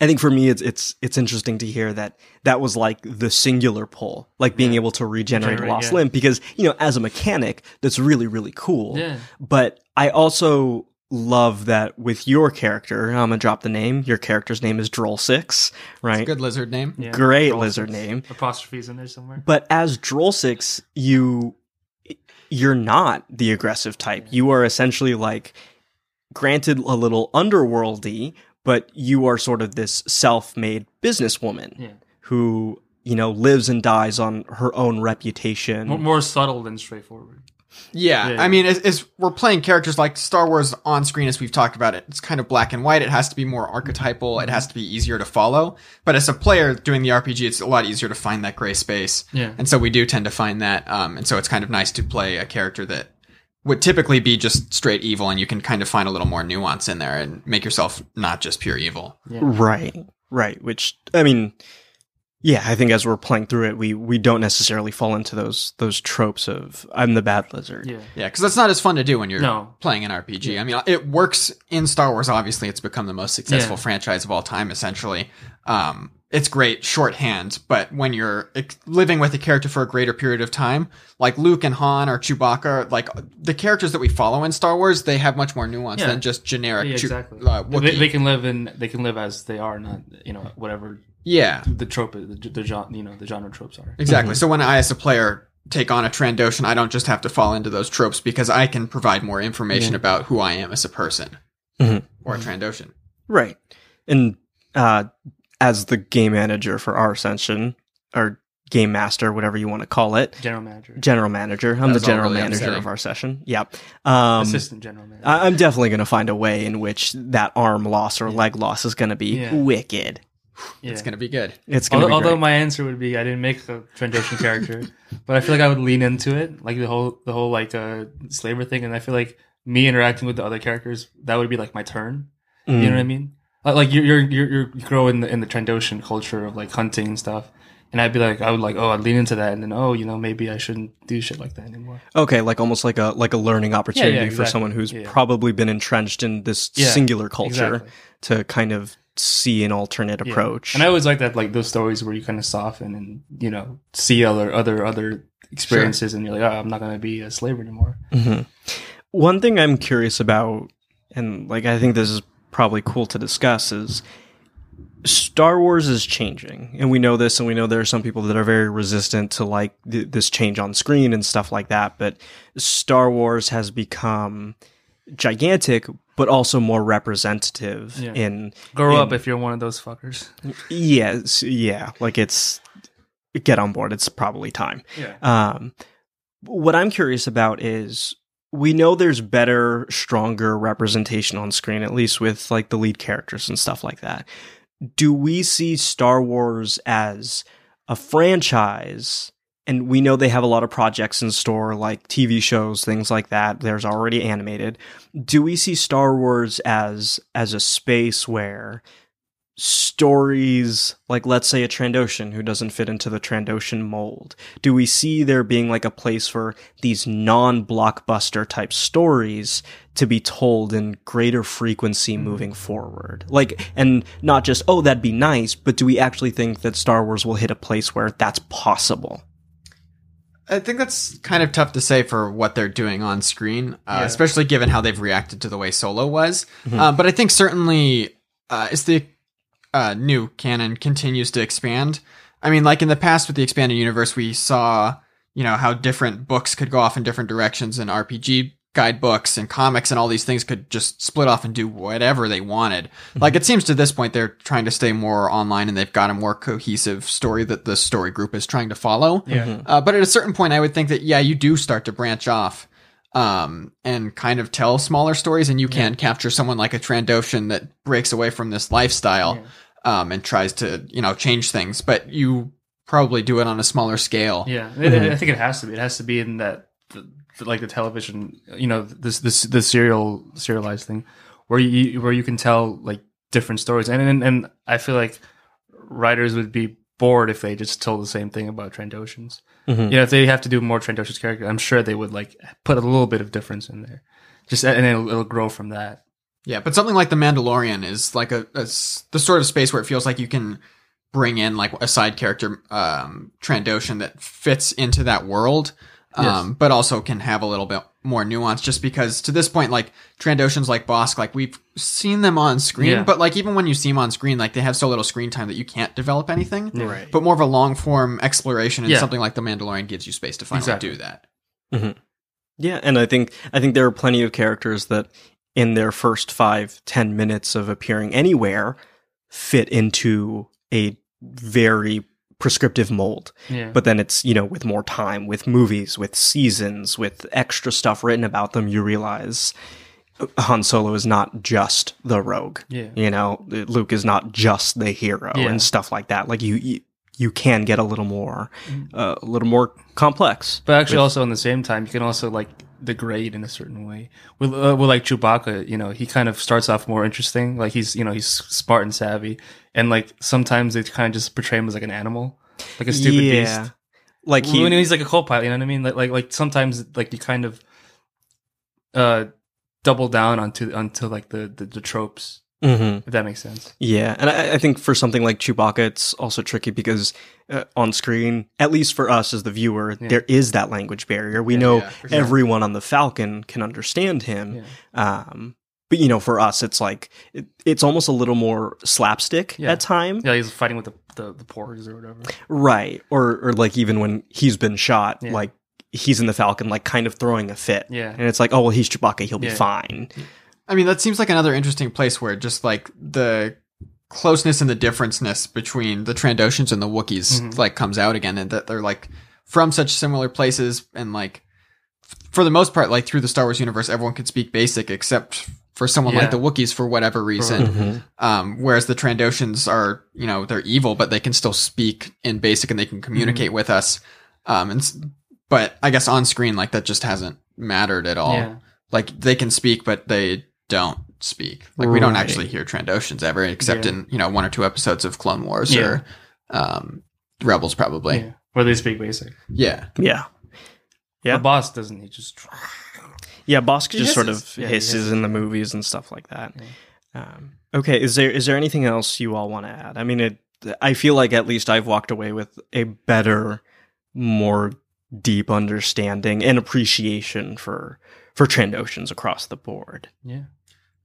Speaker 1: I think for me, it's it's it's interesting to hear that that was like the singular pull, like being able to regenerate a lost
Speaker 2: yeah.
Speaker 1: limb, because you know, as a mechanic, that's really really cool.
Speaker 2: Yeah.
Speaker 1: But I also love that with your character. I'm gonna drop the name. Your character's name is Droll Six, right?
Speaker 3: Good lizard name.
Speaker 2: Yeah.
Speaker 1: Great
Speaker 2: Droll
Speaker 1: lizard
Speaker 2: six.
Speaker 1: name.
Speaker 2: Apostrophes in there somewhere.
Speaker 1: But as Droll Six, you you're not the aggressive type. You are essentially like granted a little underworldy, but you are sort of this self-made businesswoman
Speaker 2: Yeah.
Speaker 1: who, you know, lives and dies on her own reputation.
Speaker 2: More, more subtle than straightforward.
Speaker 3: Yeah,
Speaker 2: Yeah.
Speaker 3: I mean, as, as we're playing characters like Star Wars on screen, as we've talked about it, it's kind of black and white. It has to be more archetypal. It has to be easier to follow. But as a player doing the RPG, it's a lot easier to find that gray space.
Speaker 2: Yeah.
Speaker 3: And so we do tend to find that. Um, and so it's kind of nice to play a character that would typically be just straight evil, and you can kind of find a little more nuance in there and make yourself not just pure evil.
Speaker 1: Right. Right. Which I mean, yeah, I think as we're playing through it, we we don't necessarily fall into those those tropes of I'm the bad lizard.
Speaker 2: Yeah.
Speaker 3: Yeah, because that's not as fun to do when you're
Speaker 2: No.
Speaker 3: playing an RPG. I mean, it works in Star Wars. Obviously, it's become the most successful
Speaker 2: Yeah.
Speaker 3: franchise of all time. Essentially, um, it's great shorthand. But when you're living with a character for a greater period of time, like Luke and Han or Chewbacca, like the characters that we follow in Star Wars, they have much more nuance
Speaker 2: Yeah.
Speaker 3: than just generic.
Speaker 2: Yeah,
Speaker 3: Chew-
Speaker 2: exactly.
Speaker 3: uh,
Speaker 2: they, they can live in they can live as they are, not you know whatever
Speaker 3: yeah,
Speaker 2: the trope the, the genre you know the genre tropes are.
Speaker 3: Exactly. So when I, as a player, take on a Trandoshan, I don't just have to fall into those tropes because I can provide more information about who I am as a person
Speaker 1: Mhm.
Speaker 3: or a Trandoshan.
Speaker 1: Right. And uh, as the game manager for our Ascension, or game master, whatever you want to call it,
Speaker 2: General manager,
Speaker 1: general manager. I'm the general
Speaker 3: really
Speaker 1: manager
Speaker 3: upsetting.
Speaker 1: of our session. Yep. Um,
Speaker 2: assistant general manager.
Speaker 1: I- I'm definitely going to find a way in which that arm loss or leg loss is going to be
Speaker 2: Yeah.
Speaker 1: wicked.
Speaker 2: Yeah.
Speaker 3: It's going to be good.
Speaker 1: It's going to
Speaker 2: Although,
Speaker 1: be
Speaker 2: although my answer would be I didn't make a Trandoshan character, but I feel like I would lean into it, like the whole the whole like uh slaver thing, and I feel like me interacting with the other characters that would be like my turn. You know what I mean? Like, like you're you're you're you're- you grow in the in the Trandoshan culture of like hunting and stuff, and I'd be like I would like oh I'd lean into that, and then oh you know maybe I shouldn't do shit like that anymore.
Speaker 1: Okay, like almost like a like a learning opportunity for
Speaker 2: exactly.
Speaker 1: someone who's
Speaker 2: Yeah.
Speaker 1: probably been entrenched in this
Speaker 2: Yeah,
Speaker 1: singular culture
Speaker 2: exactly.
Speaker 1: to kind of see an alternate
Speaker 2: Yeah.
Speaker 1: approach.
Speaker 2: And I always like that, like those stories where you kind of soften and you know see other other other experiences, and you're like, oh, I'm not gonna be a slave anymore.
Speaker 1: Mhm. One thing I'm curious about, and like I think this is probably cool to discuss, is Star Wars is changing, and we know this, and we know there are some people that are very resistant to like th- this change on screen and stuff like that. But Star Wars has become gigantic, but also more representative
Speaker 2: Yeah.
Speaker 1: in
Speaker 2: Grow
Speaker 1: in-
Speaker 2: up if you're one of those fuckers.
Speaker 1: Yes, yeah, like it's get on board. It's probably time.
Speaker 2: Yeah.
Speaker 1: Um, what I'm curious about is we know there's better, stronger representation on screen, at least with like the lead characters and stuff like that. Do we see Star Wars as a franchise? And we know they have a lot of projects in store, like TV shows, things like that. There's already animated. Do we see Star Wars as as a space where stories like let's say a Trandoshan who doesn't fit into the Trandoshan mold? Do we see there being like a place for these non-blockbuster type stories to be told in greater frequency moving forward? Like and not just oh that'd be nice, but do we actually think that Star Wars will hit a place where that's possible?
Speaker 3: I think that's kind of tough to say for what they're doing on screen, uh,
Speaker 2: Yeah.
Speaker 3: especially given how they've reacted to the way Solo was. Uh, but I think certainly uh, as the uh, new canon continues to expand, I mean, like in the past with the expanded universe, we saw you know how different books could go off in different directions, and RPG guidebooks and comics and all these things could just split off and do whatever they wanted. Like it seems to this point they're trying to stay more online and they've got a more cohesive story that the story group is trying to follow.
Speaker 2: Yeah.
Speaker 3: Uh, but at a certain point, I would think that yeah, you do start to branch off um, and kind of tell smaller stories, and you can capture someone like a Trandoshan that breaks away from this lifestyle um, and tries to you know change things. But you probably do it on a smaller scale.
Speaker 2: Yeah, I- I think it has to be. It has to be in that, the, the- like the television, you know, this this the serial serialized thing, where you where you can tell like different stories, and and, and I feel like writers would be bored if they just told the same thing about Trandoshans.
Speaker 1: Mhm.
Speaker 2: You know, if they have to do more Trandoshans character, I'm sure they would like put a little bit of difference in there, just and it'll, it'll grow from that.
Speaker 3: Yeah, but something like the Mandalorian is like a the sort of space where it feels like you can bring in like a side character, um, Trandoshan that fits into that world, um, but also can have a little bit more nuance. Just because to this point, like Trandoshans like Bossk, like we've seen them on screen,
Speaker 2: Yeah.
Speaker 3: but like even when you see them on screen, like they have so little screen time that you can't develop anything.
Speaker 1: Right.
Speaker 3: But more of a long form exploration, and
Speaker 2: Yeah.
Speaker 3: something like the Mandalorian gives you space to finally
Speaker 2: Exactly.
Speaker 3: do that.
Speaker 1: Yeah, and I think I think there are plenty of characters that in their first five, ten minutes of appearing anywhere fit into a very prescriptive mold.
Speaker 2: Yeah,
Speaker 1: But then it's, you know, with more time, with movies, with seasons, with extra stuff written about them, you realize Han Solo is not just the rogue.
Speaker 2: Yeah.
Speaker 1: You know, Luke is not just the hero
Speaker 2: Yeah.
Speaker 1: and stuff like that. Like you, you, you can get a little more,
Speaker 2: Mm.
Speaker 1: uh, a little more complex.
Speaker 2: But actually, also in the same time, you can also like degrade in a certain way. With uh, with like Chewbacca, you know, he kind of starts off more interesting. Like he's you know he's smart and savvy, and like sometimes they kind of just portray him as like an animal, like a stupid
Speaker 1: yeah.
Speaker 2: beast.
Speaker 1: Like he,
Speaker 2: when he's like a co-pilot, you know what I mean? Like like like sometimes like you kind of uh double down onto onto like the the, the tropes,
Speaker 1: Mhm.
Speaker 2: if that makes sense.
Speaker 1: Yeah, and I, I think for something like Chewbacca, it's also tricky because uh, on screen, at least for us as the viewer, there is that language barrier. We know
Speaker 3: yeah, sure.
Speaker 1: everyone on the Falcon can understand him, um, but you know, for us, it's like it, it's almost a little more slapstick
Speaker 2: Yeah.
Speaker 1: at time,
Speaker 2: Yeah, he's fighting with the the, the porgs or whatever.
Speaker 1: right? Or or like even when he's been shot,
Speaker 2: Yeah.
Speaker 1: like he's in the Falcon, like kind of throwing a fit,
Speaker 2: Yeah.
Speaker 1: and it's like, oh well, he's Chewbacca, he'll be fine.
Speaker 3: I mean, that seems like another interesting place where just like the closeness and the differenceness between the Trandoshans and the Wookiees mm-hmm. like comes out again, and that they're like from such similar places, and like f- for the most part, like through the Star Wars universe, everyone could speak basic except for someone like the Wookiees for whatever reason. Um, whereas the Trandoshans are, you know, they're evil, but they can still speak in basic and they can communicate with us. Um, and but I guess on screen, like that just hasn't mattered at all
Speaker 2: Yeah.
Speaker 3: like they can speak but they don't speak like we don't actually hear trandoshans ever except
Speaker 2: Yeah.
Speaker 3: in you know one or two episodes of clone wars
Speaker 2: Yeah.
Speaker 3: or um rebels probably
Speaker 2: Yeah. Where they speak basic.
Speaker 3: yeah
Speaker 1: Yeah, Yeah.
Speaker 2: The boss doesn't. He just
Speaker 1: Yeah, Bossk just sort of
Speaker 2: hisses. Yeah,
Speaker 1: hisses
Speaker 2: hisses.
Speaker 1: in the movies and stuff like that. Um, okay, is there is there anything else you all want to add? I mean, it. I feel like at least I've walked away with a better, more deep understanding and appreciation for for Trandoshans across the board.
Speaker 2: yeah.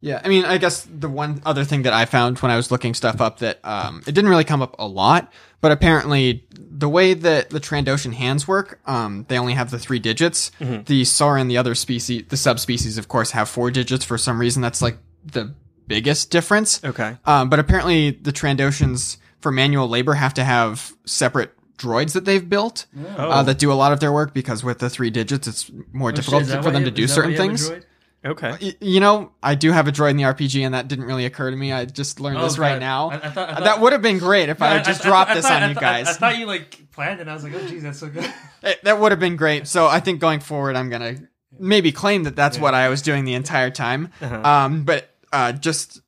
Speaker 3: Yeah i mean i guess the one other thing that i found when i was looking stuff up that um it didn't really come up a lot but apparently the way that the trandoshan hands work um they only have the three digits. The Saurin the other species the subspecies of course have four digits for some reason. That's like the biggest difference.
Speaker 1: Okay.
Speaker 3: Um, but apparently, the Trandoshans for manual labor have to have separate droids that they've built uh, that do a lot of their work because with the three digits, it's more difficult for them to do certain things.
Speaker 1: Okay.
Speaker 3: You know, I do have a droid in the RPG, and that didn't really occur to me. I just learned
Speaker 2: Oh,
Speaker 3: this right
Speaker 2: God.
Speaker 3: now.
Speaker 2: I- I thought- I thought-
Speaker 3: that would have been great if I had just dropped this on you guys.
Speaker 2: I, thought you like planned it. and I was like, oh, geez, that's so good.
Speaker 3: It- that would have been great. So I think going forward, I'm gonna maybe claim that that's what I was doing the entire time. Um, but uh, just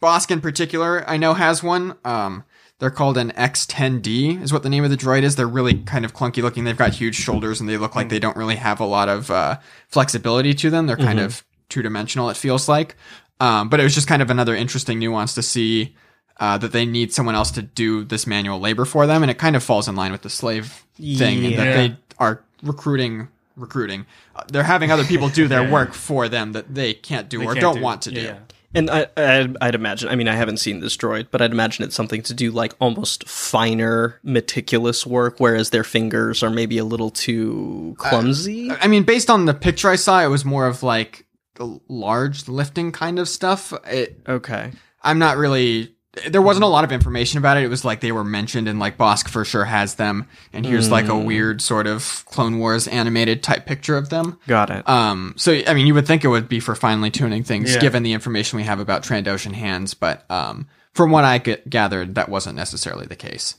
Speaker 3: Bossk in particular, I know has one. Um, they're called an X10D, is what the name of the droid is. They're really kind of clunky looking. They've got huge shoulders and they look like they don't really have a lot of uh, flexibility to them. They're kind of two dimensional. It feels like. Um, but it was just kind of another interesting nuance to see. Uh, that they need someone else to do this manual labor for them, and it kind of falls in line with the slave thing, and that they are recruiting recruiting. Uh, they're having other people do their
Speaker 2: Yeah.
Speaker 3: work for them that they can't do
Speaker 2: They
Speaker 3: or
Speaker 2: can't
Speaker 3: don't
Speaker 2: do-
Speaker 3: want to
Speaker 2: yeah,
Speaker 3: do.
Speaker 2: yeah.
Speaker 1: And I, I'd, I'd imagine, I mean, I haven't seen this droid, but I'd imagine it's something to do like almost finer, meticulous work, whereas their fingers are maybe a little too clumsy.
Speaker 3: I mean, based on the picture I saw, it was more of like the large lifting kind of stuff. It,
Speaker 1: okay.
Speaker 3: I'm not really. There wasn't a lot of information about it. It was like they were mentioned, and like Bossk for sure has them. And here's like a weird sort of Clone Wars animated type picture of them.
Speaker 1: Got it.
Speaker 3: Um, so I mean, you would think it would be for finely tuning things,
Speaker 2: Yeah.
Speaker 3: given the information we have about Trandoshan hands. But um, from what I g- gathered, that wasn't necessarily the case.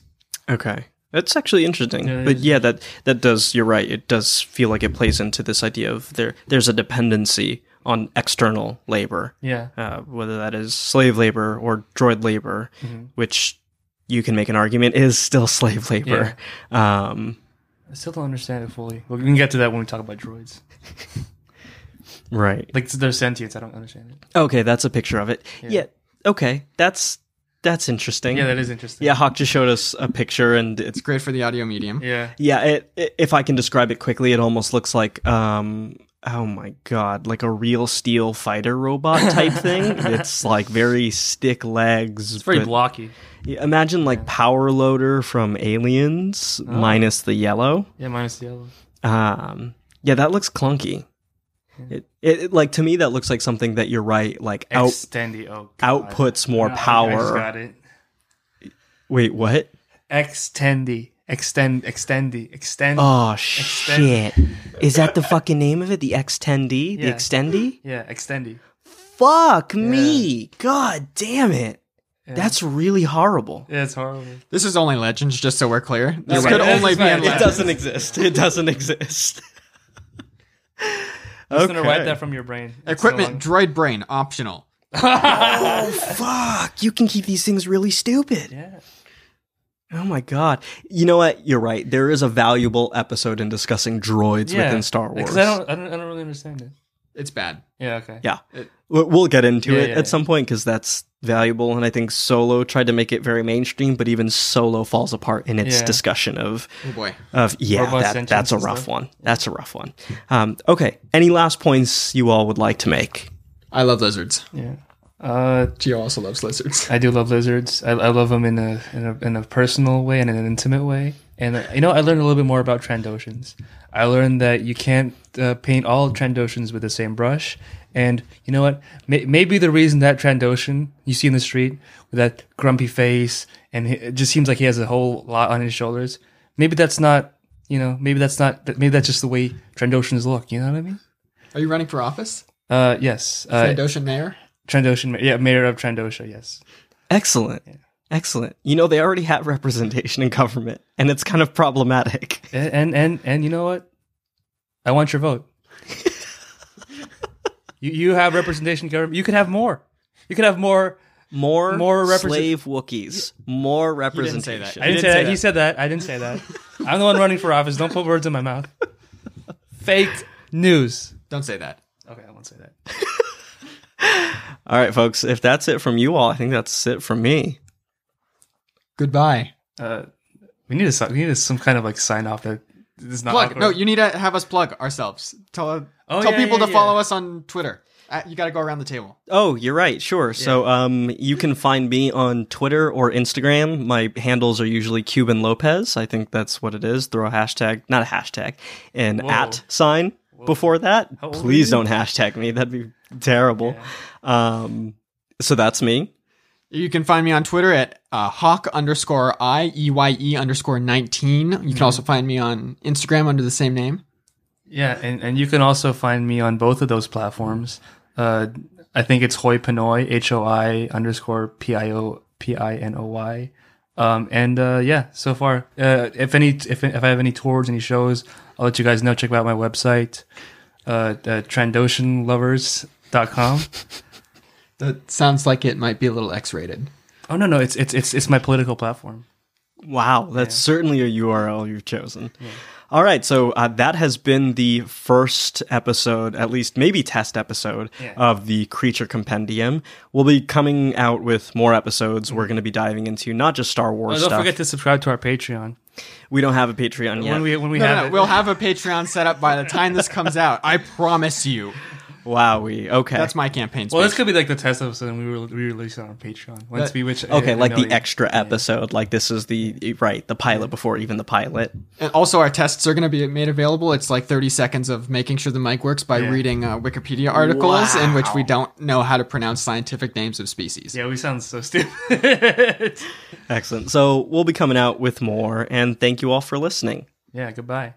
Speaker 1: Okay. That's actually interesting.
Speaker 2: Yeah,
Speaker 1: but yeah, that that does you're right. It does feel like it plays into this idea of there there's a dependency on external labor.
Speaker 2: Yeah.
Speaker 1: Uh, whether that is slave labor or droid labor,
Speaker 2: Mm-hmm.
Speaker 1: which you can make an argument is still slave labor. Um,
Speaker 2: I still don't understand it fully. Well, we can get to that when we talk about droids.
Speaker 1: right.
Speaker 2: Like their sentience, I don't understand it.
Speaker 1: Okay, that's a picture of it. Yeah. okay, that's that's interesting.
Speaker 2: Yeah, that is interesting.
Speaker 1: yeah, Hawk just showed us a picture, and it's
Speaker 3: It's great for the audio medium.
Speaker 2: Yeah.
Speaker 1: yeah. It, it, if I can describe it quickly, it almost looks like um. Oh my god, like a real steel fighter robot type thing. It's like very stick legs.
Speaker 2: It's very blocky.
Speaker 1: Imagine like Power Loader from Aliens
Speaker 2: Oh.
Speaker 1: minus the yellow.
Speaker 2: Yeah, minus the yellow.
Speaker 1: Um, yeah, that looks clunky. It, it, it- like to me that looks like something that you're right like out
Speaker 2: Extendi. Oh,
Speaker 1: outputs more
Speaker 2: just
Speaker 1: power.
Speaker 2: got it.
Speaker 1: Wait, what?
Speaker 2: Extendi. Extend. Extendi. Extend.
Speaker 1: Oh shit! Is that the fucking name of it? The X10D, the
Speaker 2: Yeah.
Speaker 1: Extendi?
Speaker 2: Yeah, extendi.
Speaker 1: Fuck me! God damn it!
Speaker 2: Yeah.
Speaker 1: That's really horrible.
Speaker 2: Yeah, it's horrible.
Speaker 3: This is only legends, just so we're clear. This
Speaker 2: That's
Speaker 3: could
Speaker 2: right.
Speaker 3: only
Speaker 2: That's
Speaker 3: be in
Speaker 2: right.
Speaker 1: It
Speaker 3: legends.
Speaker 1: doesn't exist. It doesn't exist.
Speaker 2: I'm gonna write that from your brain. It's
Speaker 3: Equipment,
Speaker 2: so
Speaker 3: droid brain, optional.
Speaker 1: Oh fuck! You can keep these things really stupid.
Speaker 2: Yeah.
Speaker 1: Oh my god! You know what? You're right. There is a valuable episode in discussing droids
Speaker 2: yeah.
Speaker 1: within Star Wars.
Speaker 2: Because I don't, I don't, I don't really understand it.
Speaker 3: It's bad.
Speaker 2: Yeah. Okay.
Speaker 1: Yeah, we'll we'll get into
Speaker 2: Yeah,
Speaker 1: it
Speaker 2: yeah,
Speaker 1: at
Speaker 2: yeah.
Speaker 1: some point because that's valuable, and I think Solo tried to make it very mainstream, but even Solo falls apart in its
Speaker 2: Yeah.
Speaker 1: discussion of
Speaker 3: Oh boy.
Speaker 1: of yeah,
Speaker 2: Robot
Speaker 1: that,
Speaker 2: sentience
Speaker 1: that's a
Speaker 2: and
Speaker 1: rough
Speaker 2: stuff.
Speaker 1: one. That's a rough one. Um, okay, any last points you all would like to make?
Speaker 3: I love lizards.
Speaker 2: Yeah. Uh,
Speaker 3: Gio also loves lizards.
Speaker 2: I do love lizards. I, I love them in a, in a in a personal way and in an intimate way. And uh, you know, I learned a little bit more about Trandoshans. I learned that you can't uh, paint all Trandoshans with the same brush. And you know what? May- maybe the reason that Trandoshan you see in the street with that grumpy face and it just seems like he has a whole lot on his shoulders. Maybe that's not. You know, maybe that's not. Maybe that's just the way Trandoshans look. You know what I mean?
Speaker 3: Are you running for office?
Speaker 2: Uh, yes. Uh,
Speaker 3: Trandoshan mayor?
Speaker 2: Trandoshan. Yeah, mayor of Trandosha. Yes.
Speaker 1: Excellent, excellent. You know they already have representation in government, and it's kind of problematic.
Speaker 2: And and and, and you know what? I want your vote. you you have representation in government. You could have more. You could have more.
Speaker 1: More,
Speaker 2: More represent-
Speaker 1: slave Wookiees. More
Speaker 3: didn't say
Speaker 1: representation.
Speaker 3: that.
Speaker 2: I didn't,
Speaker 3: didn't
Speaker 2: say
Speaker 3: say
Speaker 2: that. He said that. I didn't say that. I'm the one running for office. Don't put words in my mouth. Fake news.
Speaker 3: Don't say that.
Speaker 2: Okay, I won't say that.
Speaker 1: All right, folks. If that's it from you all, I think that's it from me.
Speaker 3: Goodbye.
Speaker 2: Uh, we need a we need a, some kind of like sign off that this is not
Speaker 3: Plug.
Speaker 2: awkward.
Speaker 3: No, you need to have us plug ourselves. Tell
Speaker 2: Oh,
Speaker 3: tell
Speaker 2: yeah,
Speaker 3: people
Speaker 2: yeah,
Speaker 3: to follow us on Twitter. Uh, you got to go around the table.
Speaker 1: Oh, you're right. Sure. So, um, you can find me on Twitter or Instagram. My handles are usually Cuban Lopez. I think that's what it is. Throw a hashtag, not a hashtag, an
Speaker 2: Whoa.
Speaker 1: at sign before that.
Speaker 2: How
Speaker 1: Please don't hashtag me. That'd be terrible. Um, so that's me.
Speaker 3: You can find me on Twitter at uh, hawk underscore i e y e underscore nineteen. You can also find me on Instagram under the same name.
Speaker 2: Yeah, and, and you can also find me on both of those platforms. Uh, I think it's Hoi Pinoy, H O I underscore P I O P I N O Y. Um, and uh, yeah, so far, uh, if any, if, if I have any tours, any shows, I'll let you guys know. Check out my website, uh, uh, trandoshanlovers.com.
Speaker 3: That sounds like it might be a little X-rated.
Speaker 2: Oh no, no, it's it's it's it's my political platform.
Speaker 1: Wow, that's certainly a URL you've chosen. All right, so uh, that has been the first episode, at least maybe test episode
Speaker 2: Yeah.
Speaker 1: of the Creature Compendium. We'll be coming out with more episodes. We're going to be diving into not just Star
Speaker 2: Oh,
Speaker 1: Wars
Speaker 2: don't
Speaker 1: stuff.
Speaker 2: forget to subscribe to our Patreon
Speaker 1: we don't have a Patreon yet.
Speaker 2: when we when we
Speaker 3: No, no,
Speaker 2: have
Speaker 3: no,
Speaker 2: it.
Speaker 3: we'll have a Patreon set up by the time this comes out. I promise you.
Speaker 1: Wowie. Okay.
Speaker 3: That's my campaign.
Speaker 2: Well, this could be like the test episode, and we will we release it on Patreon once
Speaker 3: That-
Speaker 2: we which
Speaker 1: okay,
Speaker 2: a
Speaker 1: like the extra episode. Like this is the right, the pilot before even the pilot.
Speaker 3: And also, our tests are going to be made available. It's like 30 seconds of making sure the mic works by
Speaker 2: Yeah.
Speaker 3: reading uh, Wikipedia articles in which we don't know how to pronounce scientific names of species.
Speaker 2: Yeah, we sound so stupid.
Speaker 1: Excellent. So we'll be coming out with more, and thank you all for listening.
Speaker 2: yeah, goodbye.